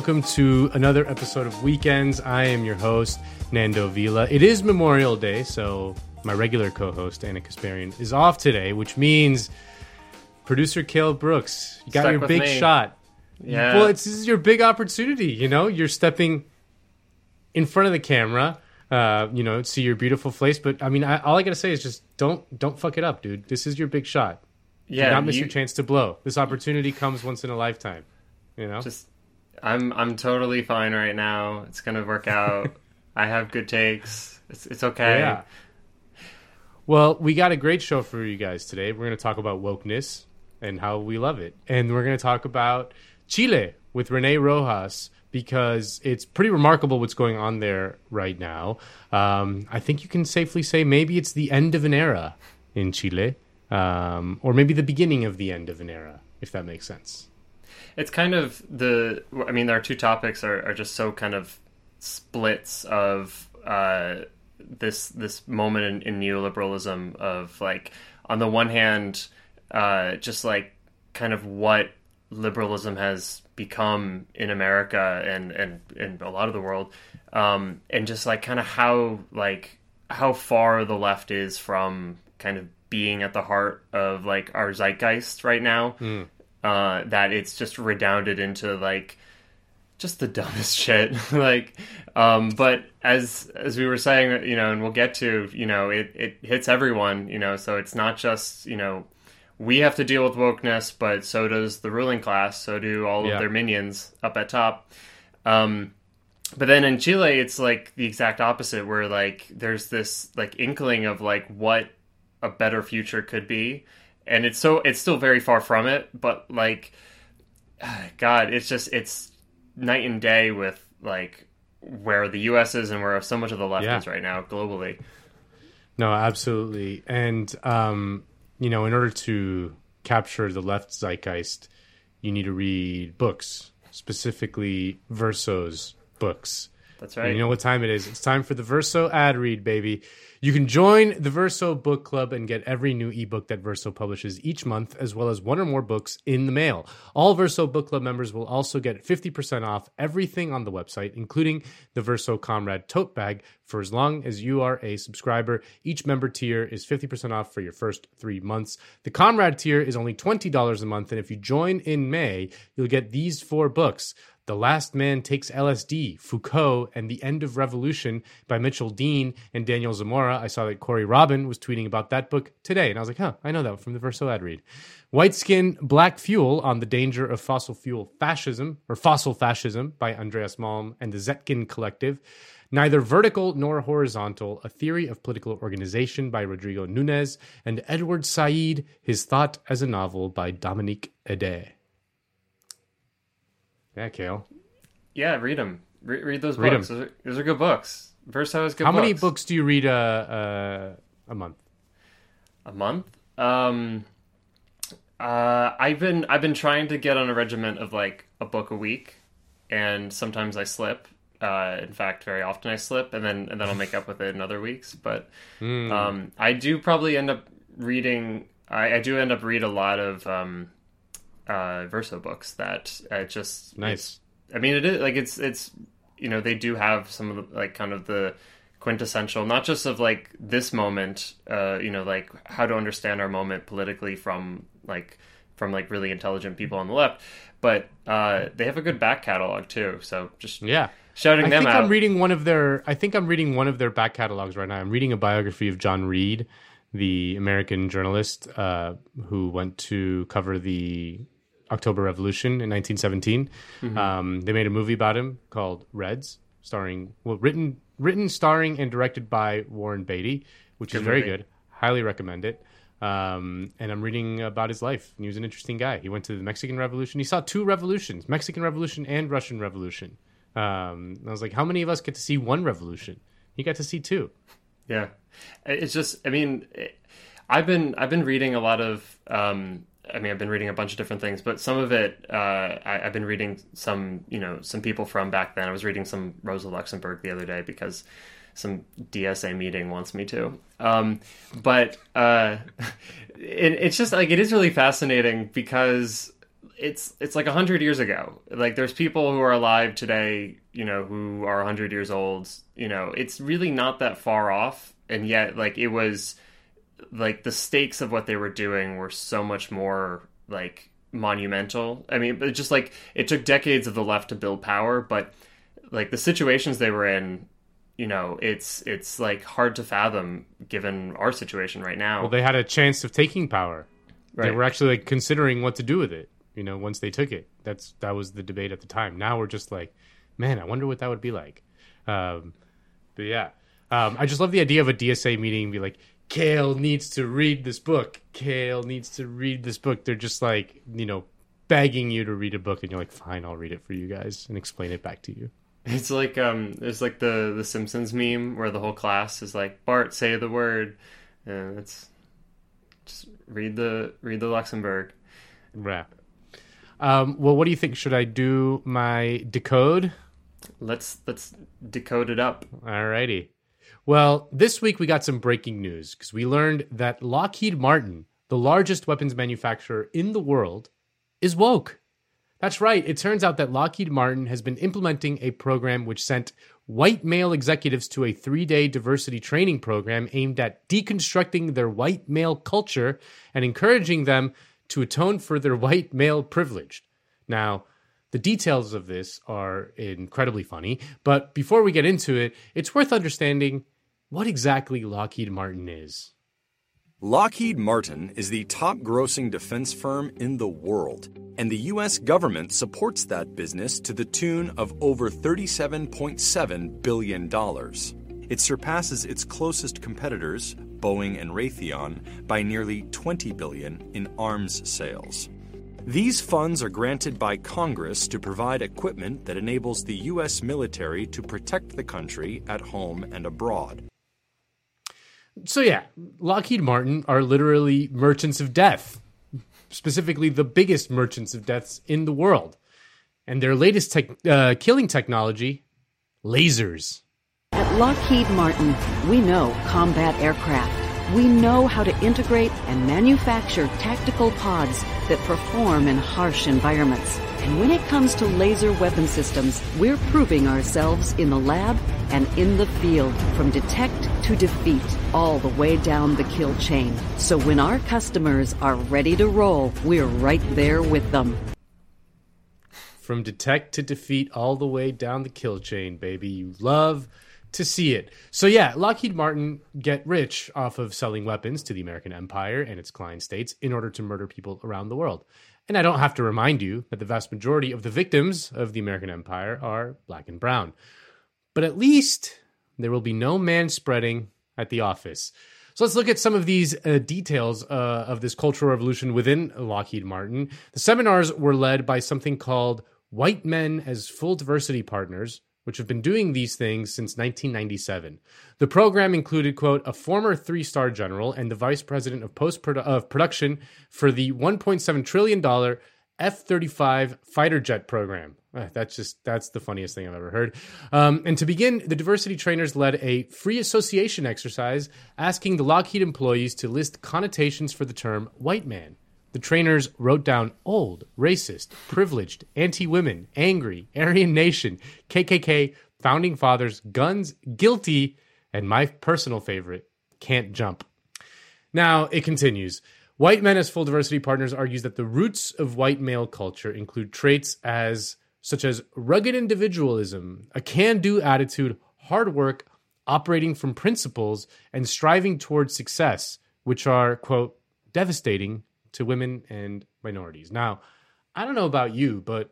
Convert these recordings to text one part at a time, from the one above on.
Welcome to another episode of Weekends. I am your host, Nando Vila. It is Memorial Day, so my regular co host, Anna Kasparian, is off today, which means producer Kale Brooks, you got Stuck your big me. shot. Yeah. Well, it's, this is your big opportunity. You know, you're stepping in front of the camera. Uh, you know, see your beautiful face. But I mean, I, all I gotta say is just don't don't fuck it up, dude. This is your big shot. yeah. Do not miss you- your chance to blow. This opportunity comes once in a lifetime. You know, Just, I'm I'm totally fine right now. It's gonna work out. I have good takes. It's it's okay. Yeah. Well, we got a great show for you guys today. We're going to talk about wokeness and how we love it. And we're going to talk about Chile with Rene Rojas because it's pretty remarkable what's going on there right now. Um, I think you can safely say maybe it's the end of an era in Chile, um, or maybe the beginning of the end of an era, if that makes sense. It's kind of the. I mean, our two topics are, are just so kind of splits of uh, this this moment in, in neoliberalism of like on the one hand, uh, just like kind of what liberalism has become in America and and and a lot of the world, um, and just like kind of how like how far the left is from kind of being at the heart of like our zeitgeist right now. Uh, that it's just redounded into like just the dumbest shit. Like um but as as we were saying you know and we'll get to you know it it hits everyone you know so it's not just you know we have to deal with wokeness but so does the ruling class so do all Yeah. of their minions up at top. Um but then in Chile it's like the exact opposite where like there's this like inkling of like what a better future could be and it's so it's still very far from it but like god it's just it's night and day with like where the US is and where so much of the left Yeah. is right now globally No, absolutely. And um, you know, in order to capture the left zeitgeist, you need to read books, specifically Verso's books. that's And right you know what time it is? It's time for the Verso ad read, baby. You can join the Verso Book Club and get every new ebook that Verso publishes each month, as well as one or more books in the mail. All Verso Book Club members will also get 50% off everything on the website, including the Verso Comrade tote bag, for as long as you are a subscriber. Each member tier is 50% off for your first three months. The Comrade tier is only $20 a month, and if you join in May, you'll get these four books. The Last Man Takes LSD, Foucault, and The End of Revolution by Mitchell Dean and Daniel Zamora. I saw that Corey Robin was tweeting about that book today, and I was like, huh, I know that from the Verso ad read. White Skin, Black Fuel on the Danger of Fossil Fuel Fascism, or Fossil Fascism by Andreas Malm and the Zetkin Collective. Neither Vertical nor Horizontal, A Theory of Political Organization by Rodrigo Nunes, and Edward Said, His Thought as a Novel by Dominique Eddé. Yeah, Kale. yeah read them Re- read those Read books those are, those are good books Verso is good How many books. books do you read uh, uh, a month? a month um uh i've been i've been trying to get on a regiment of like a book a week and sometimes i slip uh in fact very often i slip and then and then i'll make up with it in other weeks but Hmm. um i do probably end up reading i, I do end up read a lot of um uh verso books that uh, just Nice. I mean, it is like it's it's you know they do have some of the like kind of the quintessential, not just of like this moment, uh, you know, like how to understand our moment politically from like from like really intelligent people on the left, but uh, they have a good back catalog too. So just Yeah. shouting I them think out. I'm reading one of their. I think I'm reading one of their back catalogs right now. I'm reading a biography of John Reed, the American journalist uh, who went to cover the October Revolution in 1917. Mm-hmm. Um, they made a movie about him called Reds, starring well written written starring and directed by Warren Beatty, which is very movie. good. Highly recommend it. Um, and I'm reading about his life. And he was an interesting guy. He went to the Mexican Revolution. He saw two revolutions: Mexican Revolution and Russian Revolution. Um, and I was like, how many of us get to see one revolution? He got to see two. Yeah, it's just. I mean, I've been I've been reading a lot of. Um, I mean, I've been reading a bunch of different things, but some of it, uh, I, I've been reading some, you know, some people from back then. I was reading some Rosa Luxemburg the other day because some DSA meeting wants me to. Um, but uh, it, it's just like it is really fascinating because it's it's like hundred years ago. Like there's people who are alive today, you know, who are hundred years old. You know, it's really not that far off, and yet like it was like the stakes of what they were doing were so much more like monumental. I mean, but just like it took decades of the left to build power, but like the situations they were in you know it's it's like hard to fathom given our situation right now. Well they had a chance of taking power. Right. they were actually like considering what to do with it you know once they took it. That's that was the debate at the time. Now we're just like man i wonder what that would be like. Um, but yeah. Um, i just love the idea of a dsa meeting be like kale needs to read this book kale needs to read this book they're just like you know begging you to read a book and you're like fine i'll read it for you guys and explain it back to you it's like um, it's like the the Simpsons meme where the whole class is like Bart, say the word, and it's just read the read the Luxemburg. Rap. Um, well, what do you think? Should I do my decode? Let's let's decode it up. Alrighty. Well, this week we got some breaking news because we learned that Lockheed Martin, the largest weapons manufacturer in the world, is woke. That's right. It turns out that Lockheed Martin has been implementing a program which sent white male executives to a three day diversity training program aimed at deconstructing their white male culture and encouraging them to atone for their white male privilege. Now, the details of this are incredibly funny, but before we get into it, it's worth understanding what exactly Lockheed Martin is. Lockheed Martin is the top grossing defense firm in the world, and the U.S. government supports that business to the tune of over $37.7 billion. It surpasses its closest competitors, Boeing and Raytheon, by nearly 20 billion in arms sales. These funds are granted by Congress to provide equipment that enables the U.S. military to protect the country at home and abroad. So yeah, Lockheed Martin are literally merchants of death, specifically the biggest merchants of deaths in the world. And their latest tech, uh, killing technology, lasers. At Lockheed Martin, we know combat aircraft. We know how to integrate and manufacture tactical pods that perform in harsh environments. And when it comes to laser weapon systems, we're proving ourselves in the lab and in the field from detect to defeat, all the way down the kill chain. So when our customers are ready to roll, we're right there with them. From detect to defeat, all the way down the kill chain, baby. You love to see it. So yeah, Lockheed Martin get rich off of selling weapons to the American empire and its client states in order to murder people around the world. And I don't have to remind you that the vast majority of the victims of the American empire are black and brown. But at least there will be no man spreading at the office. So let's look at some of these uh, details uh, of this cultural revolution within Lockheed Martin. The seminars were led by something called White Men as Full Diversity Partners, which have been doing these things since 1997. The program included, quote, a former three star general and the vice president of post of production for the $1.7 trillion F 35 fighter jet program. Uh, that's just, that's the funniest thing I've ever heard. Um, and to begin, the diversity trainers led a free association exercise asking the Lockheed employees to list connotations for the term white man. The trainers wrote down old, racist, privileged, anti women, angry, Aryan Nation, KKK, founding fathers, guns, guilty, and my personal favorite, can't jump. Now it continues. White men as full diversity partners argues that the roots of white male culture include traits as such as rugged individualism, a can-do attitude, hard work, operating from principles, and striving towards success, which are, quote, devastating to women and minorities. Now, I don't know about you, but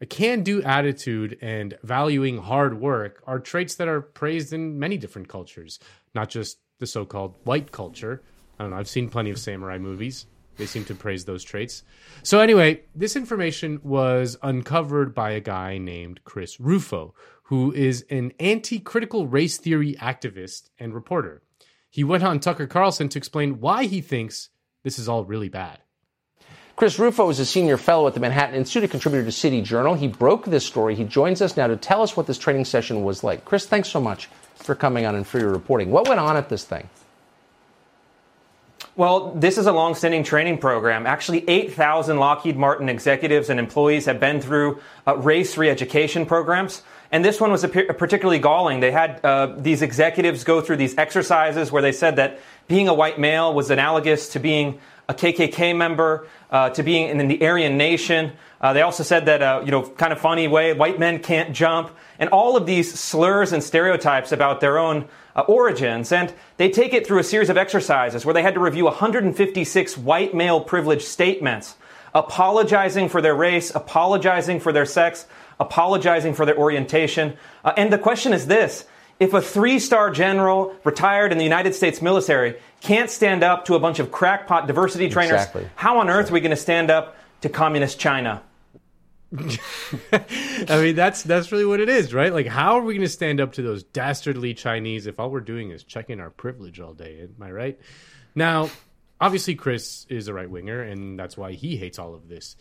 a can do attitude and valuing hard work are traits that are praised in many different cultures, not just the so called white culture. I don't know, I've seen plenty of samurai movies. They seem to praise those traits. So, anyway, this information was uncovered by a guy named Chris Rufo, who is an anti critical race theory activist and reporter. He went on Tucker Carlson to explain why he thinks this is all really bad. Chris Rufo is a senior fellow at the Manhattan Institute, a contributor to City Journal. He broke this story. He joins us now to tell us what this training session was like. Chris, thanks so much for coming on and for your reporting. What went on at this thing? Well, this is a long-standing training program. Actually, 8,000 Lockheed Martin executives and employees have been through uh, race re-education programs. And this one was a, particularly galling. They had uh, these executives go through these exercises where they said that being a white male was analogous to being a KKK member, uh, to being in the Aryan nation. Uh, they also said that, uh, you know, kind of funny way, white men can't jump, and all of these slurs and stereotypes about their own uh, origins. And they take it through a series of exercises where they had to review 156 white male privilege statements, apologizing for their race, apologizing for their sex, apologizing for their orientation. Uh, and the question is this if a three star general retired in the United States military can't stand up to a bunch of crackpot diversity trainers, exactly. how on earth are we going to stand up to communist China? I mean, that's that's really what it is, right? Like, how are we going to stand up to those dastardly Chinese if all we're doing is checking our privilege all day? Am I right? Now, obviously, Chris is a right winger, and that's why he hates all of this.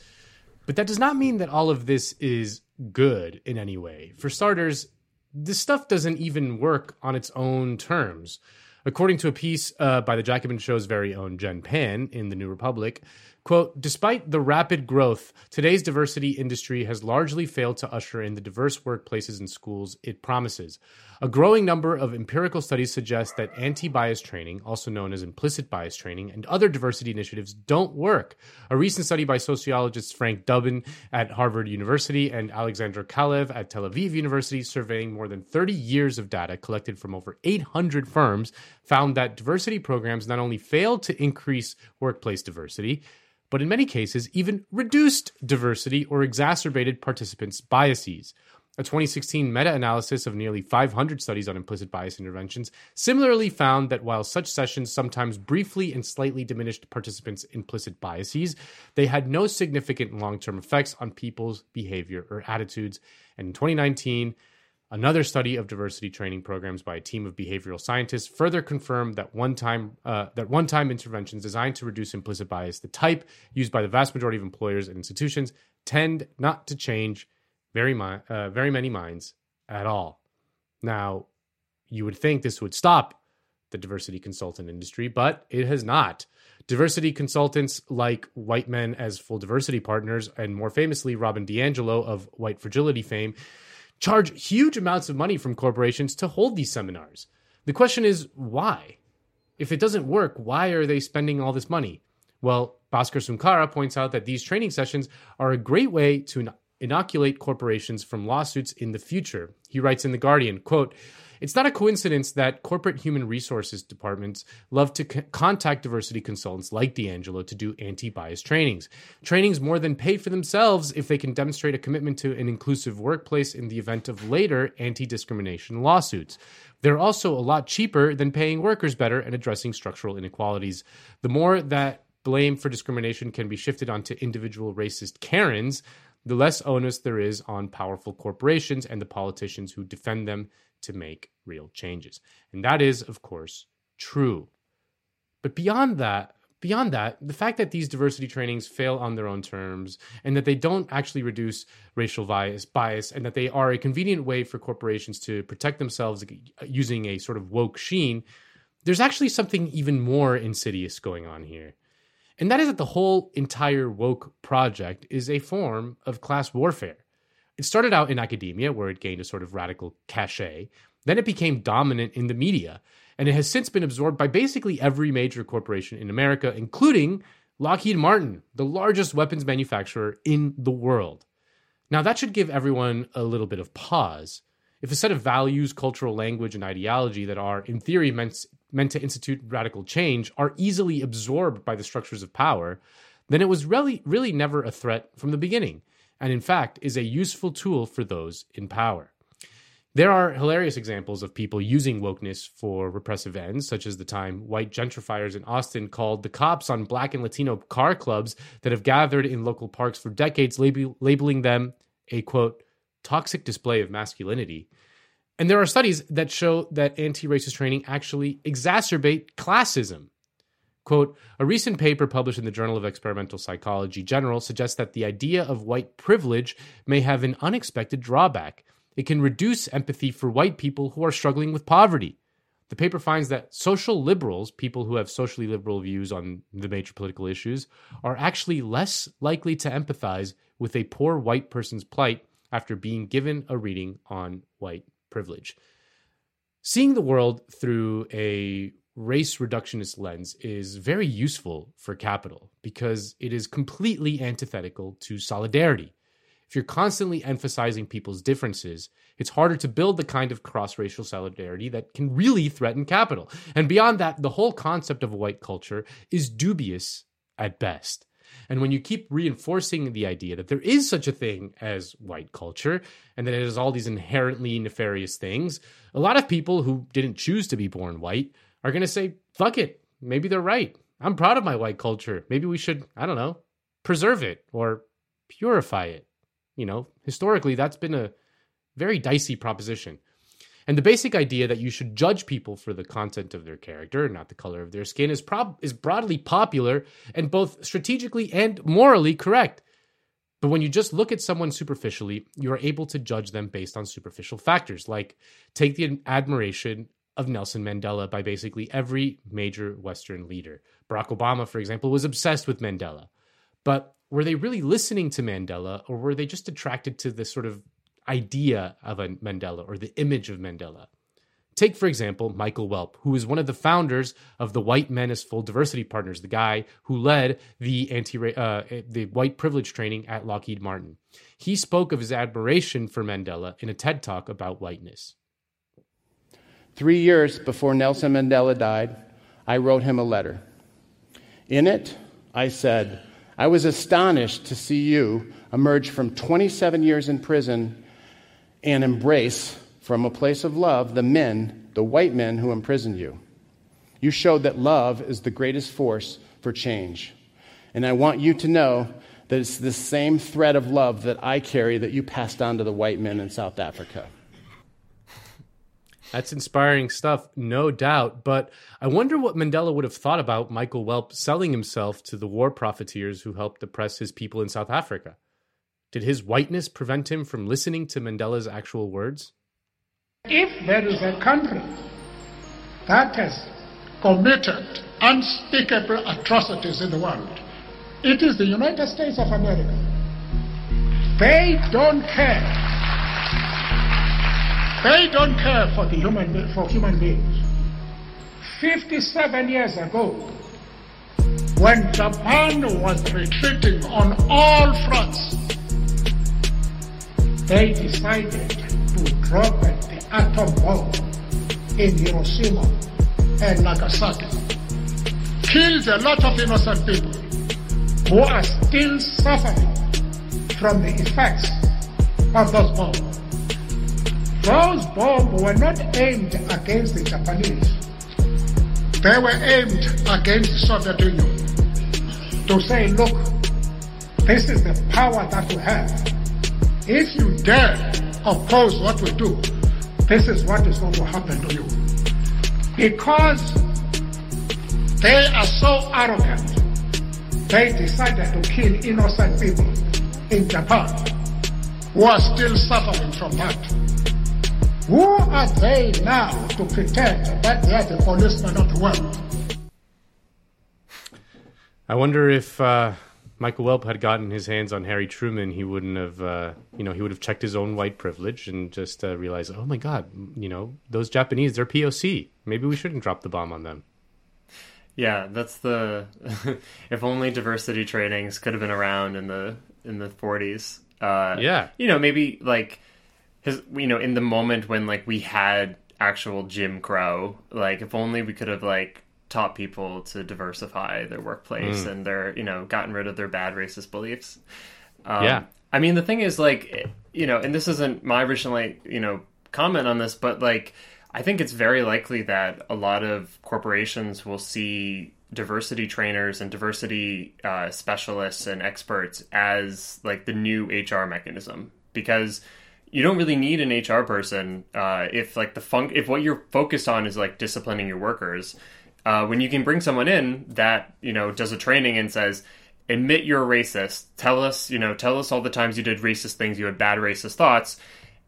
But that does not mean that all of this is good in any way. For starters, this stuff doesn't even work on its own terms. According to a piece uh, by the Jacobin Show's very own Jen Pan in the New Republic, Quote, despite the rapid growth, today's diversity industry has largely failed to usher in the diverse workplaces and schools it promises. A growing number of empirical studies suggest that anti bias training, also known as implicit bias training, and other diversity initiatives don't work. A recent study by sociologists Frank Dobbin at Harvard University and Alexandra Kalev at Tel Aviv University, surveying more than 30 years of data collected from over 800 firms, found that diversity programs not only failed to increase workplace diversity, but in many cases, even reduced diversity or exacerbated participants' biases. A 2016 meta analysis of nearly 500 studies on implicit bias interventions similarly found that while such sessions sometimes briefly and slightly diminished participants' implicit biases, they had no significant long term effects on people's behavior or attitudes. And in 2019, Another study of diversity training programs by a team of behavioral scientists further confirmed that one-time uh, that one-time interventions designed to reduce implicit bias, the type used by the vast majority of employers and institutions, tend not to change very mi- uh, very many minds at all. Now, you would think this would stop the diversity consultant industry, but it has not. Diversity consultants like white men as full diversity partners, and more famously, Robin DiAngelo of White Fragility fame charge huge amounts of money from corporations to hold these seminars. The question is why? If it doesn't work, why are they spending all this money? Well, Bhaskar Sunkara points out that these training sessions are a great way to inoculate corporations from lawsuits in the future. He writes in The Guardian, quote, it's not a coincidence that corporate human resources departments love to c- contact diversity consultants like DiAngelo to do anti bias trainings. Trainings more than pay for themselves if they can demonstrate a commitment to an inclusive workplace in the event of later anti discrimination lawsuits. They're also a lot cheaper than paying workers better and addressing structural inequalities. The more that blame for discrimination can be shifted onto individual racist Karens, the less onus there is on powerful corporations and the politicians who defend them to make real changes. And that is, of course, true. But beyond that, beyond that, the fact that these diversity trainings fail on their own terms and that they don't actually reduce racial bias, bias and that they are a convenient way for corporations to protect themselves using a sort of woke sheen, there's actually something even more insidious going on here. And that is that the whole entire woke project is a form of class warfare. It started out in academia, where it gained a sort of radical cachet. Then it became dominant in the media, and it has since been absorbed by basically every major corporation in America, including Lockheed Martin, the largest weapons manufacturer in the world. Now, that should give everyone a little bit of pause. If a set of values, cultural language, and ideology that are, in theory, meant, meant to institute radical change are easily absorbed by the structures of power, then it was really, really never a threat from the beginning and in fact is a useful tool for those in power. There are hilarious examples of people using wokeness for repressive ends, such as the time white gentrifiers in Austin called the cops on black and Latino car clubs that have gathered in local parks for decades, lab- labeling them a quote, toxic display of masculinity. And there are studies that show that anti racist training actually exacerbate classism. Quote, a recent paper published in the Journal of Experimental Psychology General suggests that the idea of white privilege may have an unexpected drawback. It can reduce empathy for white people who are struggling with poverty. the paper finds that social liberals, people who have socially liberal views on the major political issues, are actually less likely to empathize with a poor white person's plight after being given a reading on white privilege. Seeing the world through a race reductionist lens is very useful for capital because it is completely antithetical to solidarity. If you're constantly emphasizing people's differences, it's harder to build the kind of cross racial solidarity that can really threaten capital. And beyond that, the whole concept of white culture is dubious at best. And when you keep reinforcing the idea that there is such a thing as white culture and that it has all these inherently nefarious things, a lot of people who didn't choose to be born white are going to say, fuck it. Maybe they're right. I'm proud of my white culture. Maybe we should, I don't know, preserve it or purify it. You know, historically, that's been a very dicey proposition. And the basic idea that you should judge people for the content of their character, not the color of their skin, is prob- is broadly popular and both strategically and morally correct. But when you just look at someone superficially, you are able to judge them based on superficial factors, like take the admiration of Nelson Mandela by basically every major Western leader. Barack Obama, for example, was obsessed with Mandela. But were they really listening to Mandela, or were they just attracted to this sort of idea of a Mandela or the image of Mandela. Take, for example, Michael Welp, who is one of the founders of the White Men as Full Diversity Partners, the guy who led the anti uh, the white privilege training at Lockheed Martin. He spoke of his admiration for Mandela in a TED talk about whiteness. Three years before Nelson Mandela died, I wrote him a letter. In it, I said, I was astonished to see you emerge from 27 years in prison and embrace from a place of love the men, the white men who imprisoned you. You showed that love is the greatest force for change. And I want you to know that it's the same thread of love that I carry that you passed on to the white men in South Africa. That's inspiring stuff, no doubt. But I wonder what Mandela would have thought about Michael Welp selling himself to the war profiteers who helped oppress his people in South Africa. Did his whiteness prevent him from listening to Mandela's actual words? If there is a country that has committed unspeakable atrocities in the world, it is the United States of America. They don't care. They don't care for the human for human beings. 57 years ago, when Japan was retreating on all fronts, they decided to drop the atom bomb in Hiroshima and Nagasaki. Killed a lot of innocent people who are still suffering from the effects of those bombs. Those bombs were not aimed against the Japanese. They were aimed against the Soviet Union to say, look, this is the power that we have. If you dare oppose what we do, this is what is going to happen to you. Because they are so arrogant, they decided to kill innocent people in Japan who are still suffering from that. Who are they now to pretend that they are the policemen of the world? I wonder if uh, Michael Welp had gotten his hands on Harry Truman, he wouldn't have, uh, you know, he would have checked his own white privilege and just uh, realized, oh my God, you know, those Japanese, they're POC. Maybe we shouldn't drop the bomb on them. Yeah, that's the. if only diversity trainings could have been around in the in the 40s. Uh, yeah, you know, maybe like his, you know, in the moment when like we had actual Jim Crow, like if only we could have like taught people to diversify their workplace mm. and their you know gotten rid of their bad racist beliefs. Um, yeah. I mean the thing is like you know and this isn't my original you know comment on this but like i think it's very likely that a lot of corporations will see diversity trainers and diversity uh, specialists and experts as like the new hr mechanism. Because you don't really need an hr person uh, if like the fun if what you're focused on is like disciplining your workers uh, when you can bring someone in that you know does a training and says admit you're a racist tell us you know tell us all the times you did racist things you had bad racist thoughts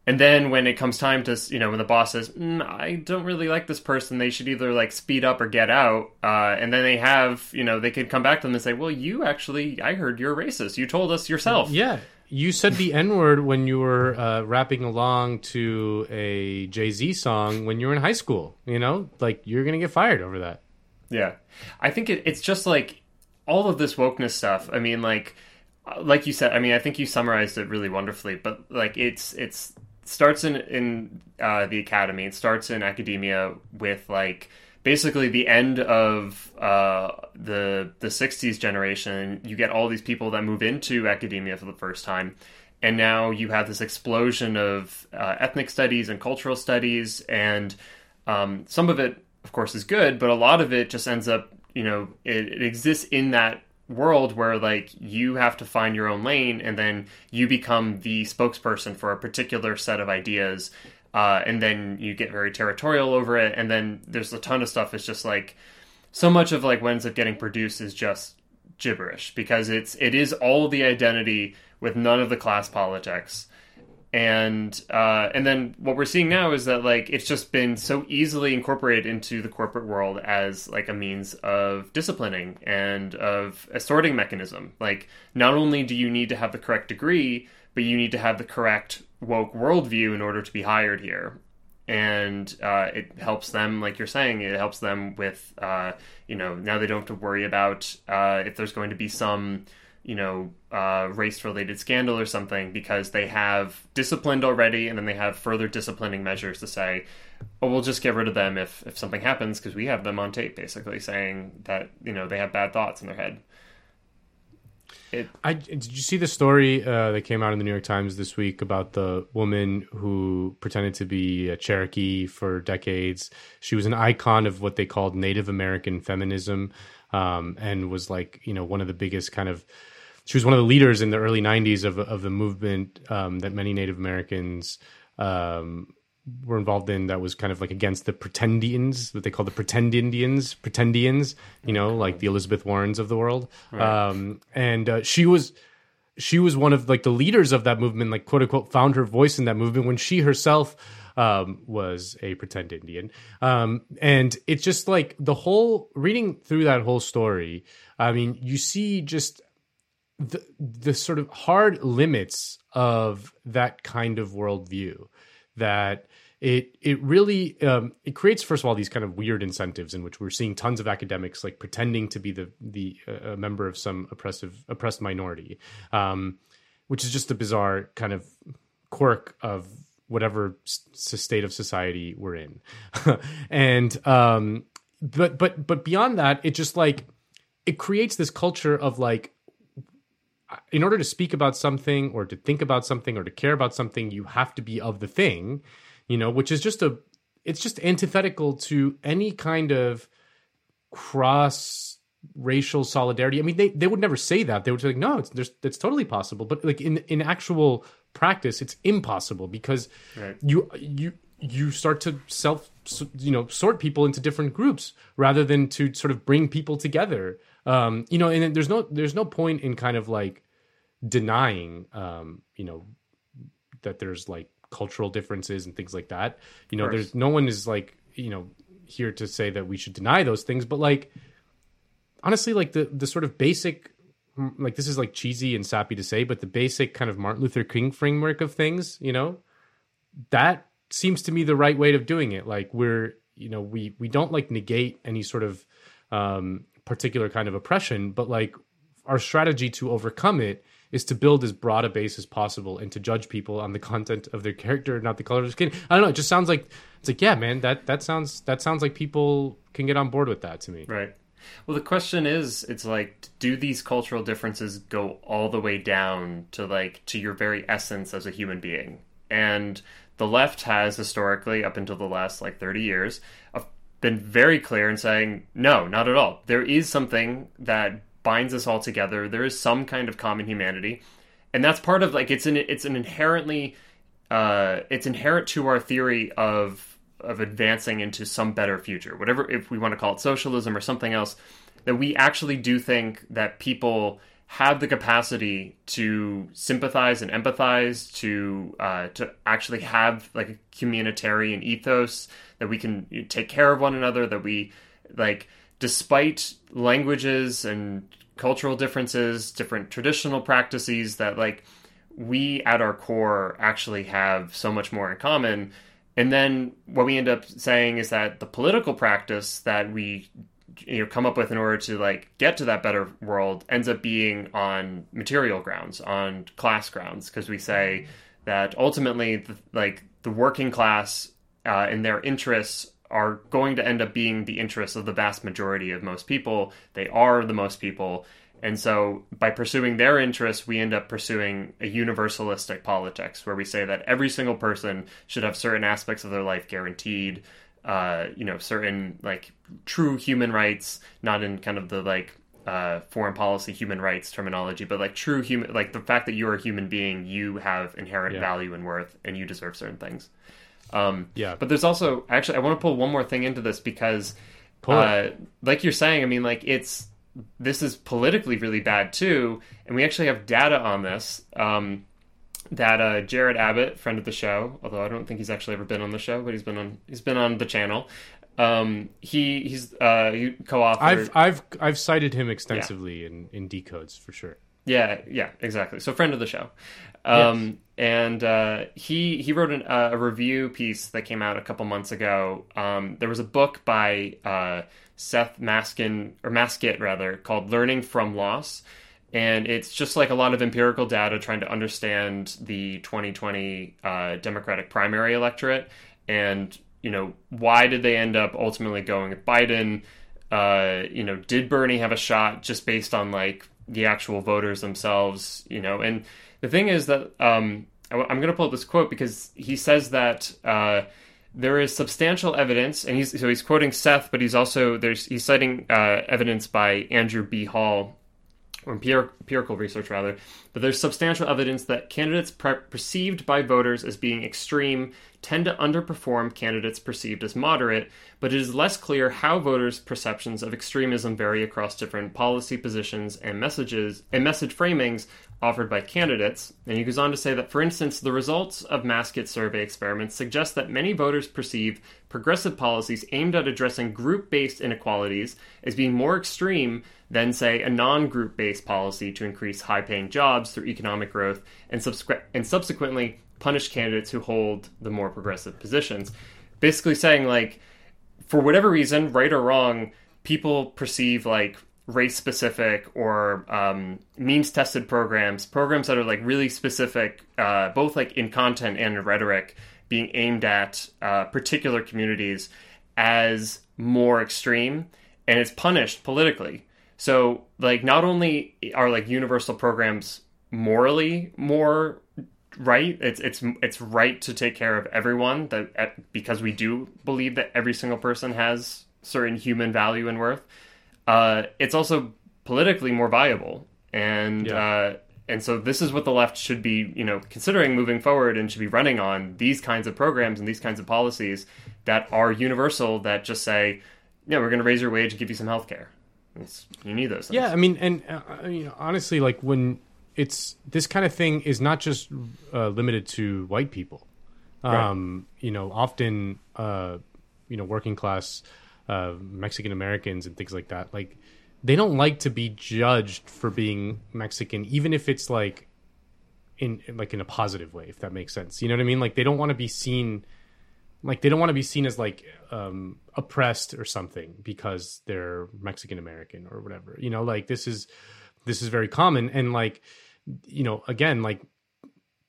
And then when it comes time to, you know, when the boss says, mm, I don't really like this person, they should either like speed up or get out. Uh, and then they have, you know, they could come back to them and say, well, you actually, I heard you're racist. You told us yourself. Yeah. You said the N word when you were uh, rapping along to a Jay Z song when you were in high school. You know, like you're to get fired over that. Yeah. I think it, it's just like all of this wokeness stuff. I mean, like, like you said, I mean, I think you summarized it really wonderfully, but like it's, it's, starts in in uh, the academy. It starts in academia with like basically the end of uh, the the '60s generation. You get all these people that move into academia for the first time, and now you have this explosion of uh, ethnic studies and cultural studies, and um, some of it, of course, is good, but a lot of it just ends up, you know, it, it exists in that world where like you have to find your own lane and then you become the spokesperson for a particular set of ideas uh, and then you get very territorial over it. And then there's a ton of stuff. It's just like so much of like what ends up getting produced is just gibberish because it's it is all the identity with none of the class politics. And uh, and then what we're seeing now is that like it's just been so easily incorporated into the corporate world as like a means of disciplining and of a sorting mechanism. Like not only do you need to have the correct degree, but you need to have the correct woke worldview in order to be hired here. And uh, it helps them, like you're saying, it helps them with, uh, you know, now they don't have to worry about uh, if there's going to be some you know, uh, race related scandal or something because they have disciplined already and then they have further disciplining measures to say, oh, we'll just get rid of them if, if something happens because we have them on tape basically saying that, you know, they have bad thoughts in their head. It, I, did you see the story uh, that came out in the New York Times this week about the woman who pretended to be a Cherokee for decades? She was an icon of what they called Native American feminism um, and was like, you know, one of the biggest kind of she was one of the leaders in the early 90s of, of the movement um, that many Native Americans um, were involved in that was kind of like against the pretendians, what they call the pretend Indians, pretendians, you know, like the Elizabeth Warrens of the world. Right. Um, and uh, she was she was one of like the leaders of that movement, like quote unquote, found her voice in that movement when she herself um, was a pretend Indian. Um, and it's just like the whole reading through that whole story. I mean, you see just the the sort of hard limits of that kind of worldview that it it really um, it creates first of all these kind of weird incentives in which we're seeing tons of academics like pretending to be the the uh, member of some oppressive oppressed minority, um, which is just a bizarre kind of quirk of whatever s- state of society we're in, and um, but but but beyond that, it just like it creates this culture of like in order to speak about something or to think about something or to care about something, you have to be of the thing, you know, which is just a, it's just antithetical to any kind of cross racial solidarity. I mean, they, they would never say that. They would say, like, no, it's, there's, it's totally possible. But like in, in actual practice, it's impossible because right. you, you, you start to self, you know, sort people into different groups rather than to sort of bring people together um, you know, and there's no there's no point in kind of like denying, um, you know, that there's like cultural differences and things like that. You know, there's no one is like you know here to say that we should deny those things, but like honestly, like the the sort of basic like this is like cheesy and sappy to say, but the basic kind of Martin Luther King framework of things, you know, that seems to me the right way of doing it. Like we're, you know, we we don't like negate any sort of um, particular kind of oppression, but like our strategy to overcome it is to build as broad a base as possible and to judge people on the content of their character, not the color of their skin. I don't know. It just sounds like it's like, yeah, man, that that sounds that sounds like people can get on board with that to me. Right. Well, the question is, it's like, do these cultural differences go all the way down to like to your very essence as a human being? And the left has historically, up until the last like thirty years, been very clear in saying no, not at all. There is something that binds us all together. There is some kind of common humanity, and that's part of like it's an it's an inherently uh, it's inherent to our theory of of advancing into some better future, whatever if we want to call it socialism or something else. That we actually do think that people have the capacity to sympathize and empathize, to uh, to actually have like a communitarian ethos that we can take care of one another, that we like, despite languages and cultural differences, different traditional practices, that like we at our core actually have so much more in common. And then what we end up saying is that the political practice that we you know come up with in order to like get to that better world ends up being on material grounds on class grounds because we say that ultimately the, like the working class uh, and their interests are going to end up being the interests of the vast majority of most people. They are the most people. And so by pursuing their interests we end up pursuing a universalistic politics where we say that every single person should have certain aspects of their life guaranteed uh, you know, certain like true human rights, not in kind of the like uh, foreign policy human rights terminology, but like true human, like the fact that you're a human being, you have inherent Yeah. value and worth, and you deserve certain things. Um, Yeah. But there's also actually, I want to pull one more thing into this because, uh, like you're saying, I mean, like it's this is politically really bad too, and we actually have data on this. Um, that uh, Jared Abbott, friend of the show, although I don't think he's actually ever been on the show, but he's been on he's been on the channel. Um, he he's uh, he co-authored. I've I've I've cited him extensively in in decodes for sure. Yeah, yeah, exactly. So friend of the show, um, and uh, he he wrote an, uh, a review piece that came out a couple months ago. Um, there was a book by uh, Seth Maskin or Masket rather called "Learning from Loss," and it's just like a lot of empirical data trying to understand the 2020 uh, Democratic primary electorate and you know why did they end up ultimately going with Biden uh, you know, did Bernie have a shot just based on like the actual voters themselves? You know, and the thing is that um, I, am going to pull up this quote because he says that uh, there is substantial evidence, and he's so he's quoting Seth, but he's also there's he's citing uh, evidence by Andrew B. Hall or empirical research rather, but there's substantial evidence that candidates pre- perceived by voters as being extreme tend to underperform candidates perceived as moderate, but it is less clear how voters' perceptions of extremism vary across different policy positions and messages and message framings offered by candidates. And he goes on to say that, for instance, the results of Masket survey experiments suggest that many voters perceive progressive policies aimed at addressing group based inequalities as being more extreme than, say, a non group based policy to increase high paying jobs through economic growth and, and subsequently punish candidates who hold the more progressive positions. Basically saying, like, for whatever reason, right or wrong, people perceive like race specific or um, means tested programs, programs that are like really specific, uh, both like in content and in rhetoric, being aimed at uh, particular communities as more extreme, and it's punished politically. So, like, not only are like universal programs morally more right, it's it's it's right to take care of everyone that because we do believe that every single person has certain human value and worth. Uh, it's also politically more viable, and Yeah. uh, and so this is what the left should be, you know, considering moving forward and should be running on these kinds of programs and these kinds of policies that are universal. That just say, yeah, we're going to raise your wage and give you some health care. You need those. Things. Yeah, I mean, and uh, you know, honestly, like when it's this kind of thing is not just uh, limited to white people. Um, You know, often, uh, you know, working class uh, Mexican Americans and things like that, like they don't like to be judged for being Mexican, even if it's like in like in a positive way, if that makes sense. You know what I mean? Like they don't want to be seen like they don't want to be seen as like um oppressed or something because they're Mexican American or whatever. You know, like this is this is very common and like you know, again, like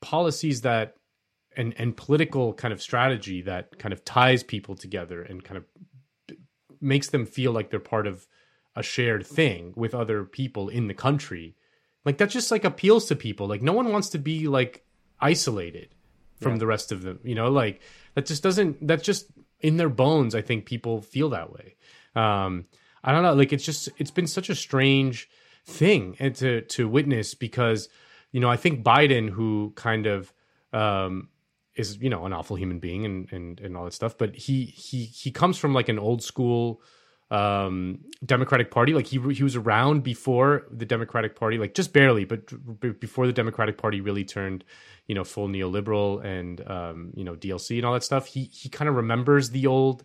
policies that and and political kind of strategy that kind of ties people together and kind of makes them feel like they're part of a shared thing with other people in the country. Like that just like appeals to people. Like no one wants to be like isolated from the rest of them, you know, like that just doesn't that's just in their bones I think people feel that way. Um I don't know, like it's just it's been such a strange thing and to to witness because you know, I think Biden who kind of um is you know an awful human being and and and all that stuff but he he he comes from like an old school um, Democratic Party. Like he he was around before the Democratic Party, like just barely, but before the Democratic Party really turned, you know, full neoliberal and um, you know DLC and all that stuff. He he kind of remembers the old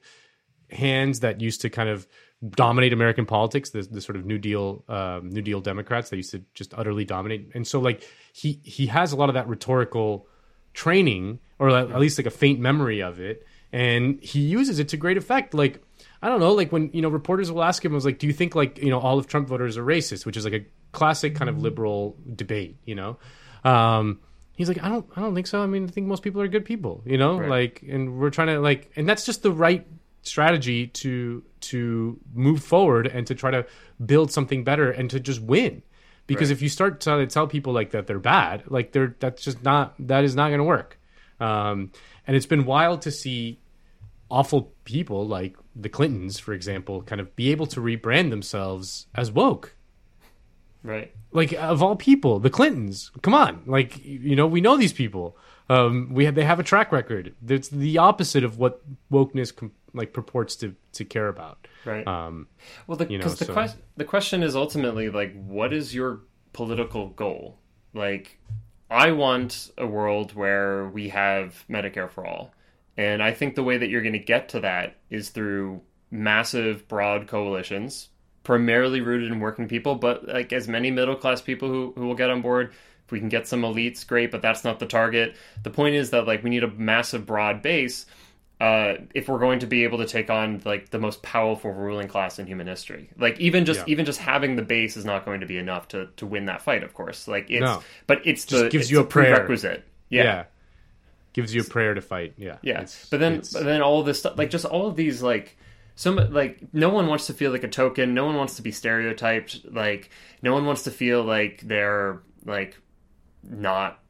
hands that used to kind of dominate American politics, the, the sort of New Deal, um, New Deal Democrats that used to just utterly dominate. And so, like he he has a lot of that rhetorical training, or at least like a faint memory of it, and he uses it to great effect. Like I don't know, like when you know reporters will ask him, "Was like, do you think like you know all of Trump voters are racist?" Which is like a classic kind of liberal debate, you know. Um, he's like, I don't, I don't think so. I mean, I think most people are good people, you know. Right. Like, and we're trying to like, and that's just the right strategy to to move forward and to try to build something better and to just win. Because Right. if you start to tell people like that they're bad, like they're that's just not that is not going to work. Um, and it's been wild to see awful people like the Clintons, for example, kind of be able to rebrand themselves as woke Right. like of all people, the Clintons. Come on, like you know, we know these people. Um, we have they have a track record. It's the opposite of what wokeness com- like purports to to care about. Right. Um, Well, because you know, the so- question the question is ultimately like, what is your political goal? Like, I want a world where we have Medicare for all, and I think the way that you're going to get to that is through massive, broad coalitions, primarily rooted in working people, but like as many middle class people who who will get on board. If we can get some elites, great, but that's not the target. The point is that like we need a massive, broad base uh, if we're going to be able to take on like the most powerful ruling class in human history. Like even just Yeah. even just having the base is not going to be enough to to win that fight. Of course, like it's No. but it's Just the gives it's you a prayer. prerequisite. yeah. Yeah, gives you a prayer to fight. Yeah, yeah. It's- but then but then all this stuff like just all of these like some like no one wants to feel like a token. No one wants to be stereotyped. Like no one wants to feel like they're like not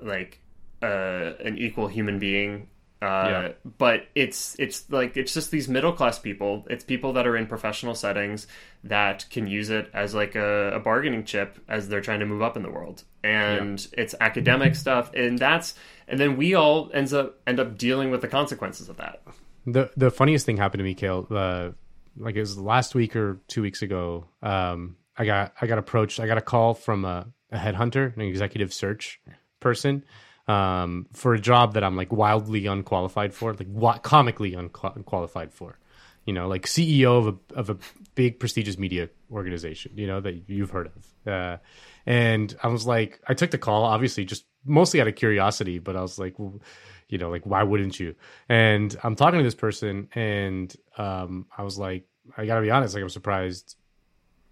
like uh, an equal human being. Uh, Yeah. But it's it's like it's just these middle class people. It's people that are in professional settings that can use it as like a, a bargaining chip as they're trying to move up in the world. And it's academic stuff, and that's and then we all ends up end up dealing with the consequences of that. the the funniest thing happened to me, Kale. Uh, like it was last week or two weeks ago. Um, I got I got approached. I got a call from a, a headhunter, an executive search person, um, for a job that I'm like wildly unqualified for, like wa- comically unqualified for. You know, like CEO of a of a big prestigious media organization. You know that you've heard of. Uh, and I was like, I took the call, obviously, just mostly out of curiosity, but I was like, well, you know, like why wouldn't you? And I'm talking to this person, and um, I was like, I gotta be honest, like I'm surprised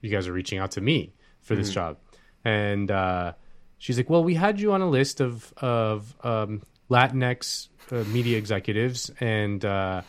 you guys are reaching out to me for this job. And uh, she's like, well, we had you on a list of of um, Latinx uh, media executives, and uh,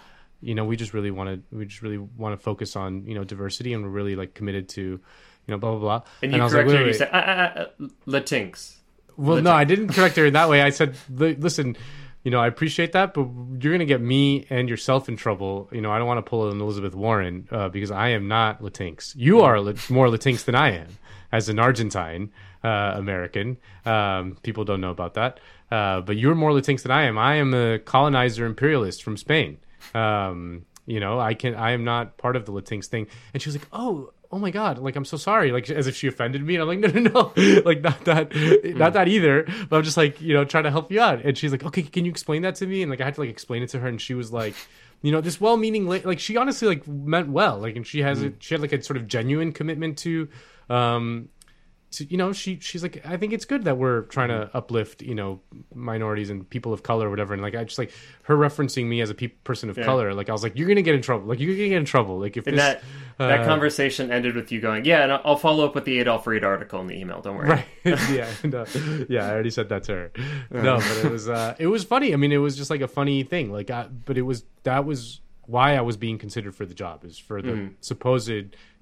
you know, we just really want to we just really want to focus on you know diversity, and we're really like committed to you know blah blah blah. And you was like, corrected wait, her. You said ah, ah, ah, Latinx. Well, no, I didn't correct her in that way. I said, listen, you know, I appreciate that, but you're going to get me and yourself in trouble. You know, I don't want to pull an Elizabeth Warren uh, because I am not Latinx. You are more Latinx than I am as an Argentine uh, American. Um, people don't know about that. Uh, but you're more Latinx than I am. I am a colonizer imperialist from Spain. Um, you know, I can. I am not part of the Latinx thing. And she was like, "Oh, oh my god! Like, I'm so sorry. Like, as if she offended me." And I'm like, "No, no, no! like, not that, not that either." But I'm just like, you know, trying to help you out. And she's like, "Okay, can you explain that to me?" And like, I had to like explain it to her, and she was like. You know, this well-meaning, like she honestly like meant well, like, and she has a, she had like a sort of genuine commitment to, um, to, you know, she she's like, I think it's good that we're trying to uplift, you know, minorities and people of color or whatever. And like, I just like her referencing me as a pe- person of color. Like, I was like, you're gonna get in trouble. Like, you're gonna get in trouble. Like, if And this, that that uh, conversation ended with you going, "Yeah, and I'll follow up with the Adolph Reed article in the email. Don't worry." right? yeah, no, yeah. I already said that to her. No, but it was uh, it was funny. I mean, it was just like a funny thing. Like, I, but it was that was why I was being considered for the job is for the Mm-hmm. supposed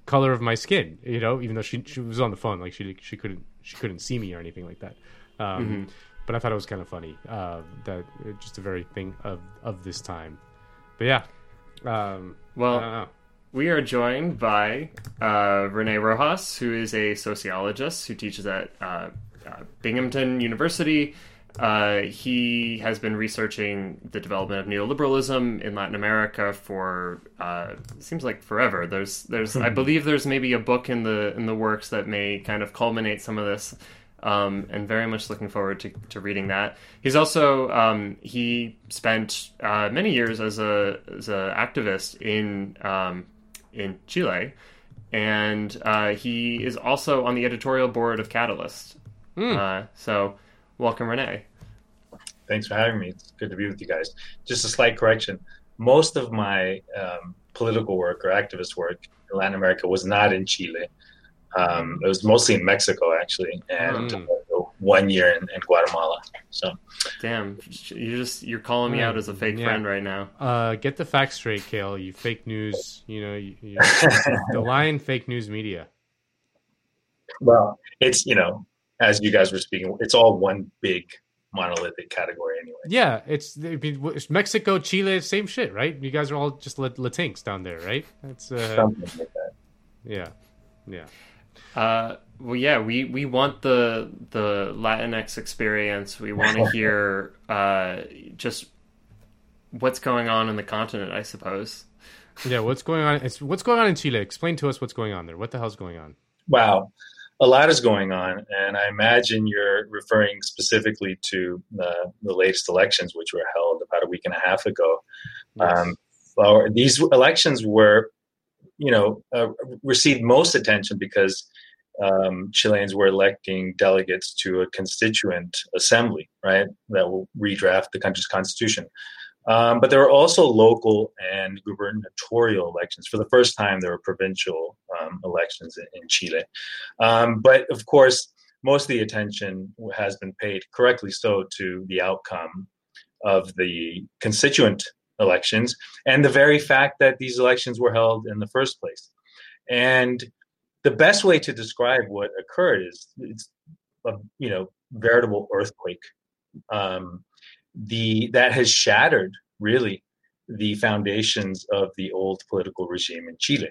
color of my skin. You know, even though she she was on the phone, like she she couldn't she couldn't see me or anything like that. Um, Mm-hmm. But I thought it was kind of funny uh, that just a very thing of of this time. But yeah, um, Well, I don't know. We are joined by uh, René Rojas, who is a sociologist who teaches at uh, uh, Binghamton University. Uh, he has been researching the development of neoliberalism in Latin America for uh, seems like forever. There's there's I believe there's maybe a book in the in the works that may kind of culminate some of this. Um, and very much looking forward to, to reading that. He's also um, he spent uh, many years as a as an activist in um, in Chile, and uh, he is also on the editorial board of Catalyst. Uh, so, welcome, René. Thanks for having me. It's good to be with you guys. Just a slight correction. Most of my um, political work or activist work in Latin America was not in Chile. Um, it was mostly in Mexico, actually, and Mm. one year in, in Guatemala. So, Damn, you're just you're calling me out as a fake Yeah. friend right now. Uh, get the facts straight, Kale. You fake news. You know, you, you, the lion fake news media. well, it's, you know, as you guys were speaking, it's all one big monolithic category anyway. Yeah, it's, I mean, it's Mexico, Chile, same shit, right? You guys are all just Lat- Latinx down there, right? That's uh, Something like that. yeah, yeah. Uh, well, yeah, we, we want the the Latinx experience. We want to hear uh, just what's going on in the continent. I suppose. Yeah, what's going on? It's what's going on in Chile. Explain to us what's going on there. What the hell's going on? Wow. A lot is going on, and I imagine you're referring specifically to the, the latest elections, which were held about a week and a half ago. Um, well, these elections were, you know, uh, received most attention because um, Chileans were electing delegates to a constituent assembly, right, that will redraft the country's constitution. Um, but there were also local and gubernatorial elections. For the first time, there were provincial um, elections in, in Chile. Um, but of course, most of the attention has been paid, correctly so, to the outcome of the constituent elections and the very fact that these elections were held in the first place. And the best way to describe what occurred is it's a you know veritable earthquake. Um, the that has shattered really the foundations of the old political regime in Chile.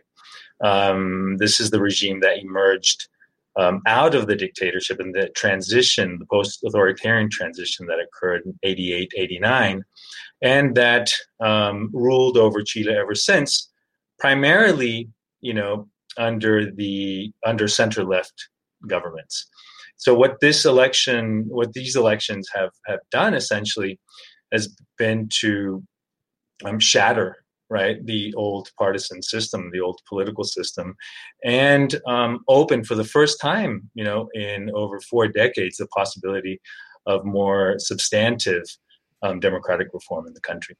Um, this is the regime that emerged um, out of the dictatorship and the transition, the post authoritarian transition that occurred in 88, 89, and that um, ruled over Chile ever since, primarily, you know, under the under center left governments. So what this election, what these elections have have done essentially, has been to um, shatter right the old partisan system, the old political system, and um, open for the first time, you know, in over four decades, the possibility of more substantive um, democratic reform in the country.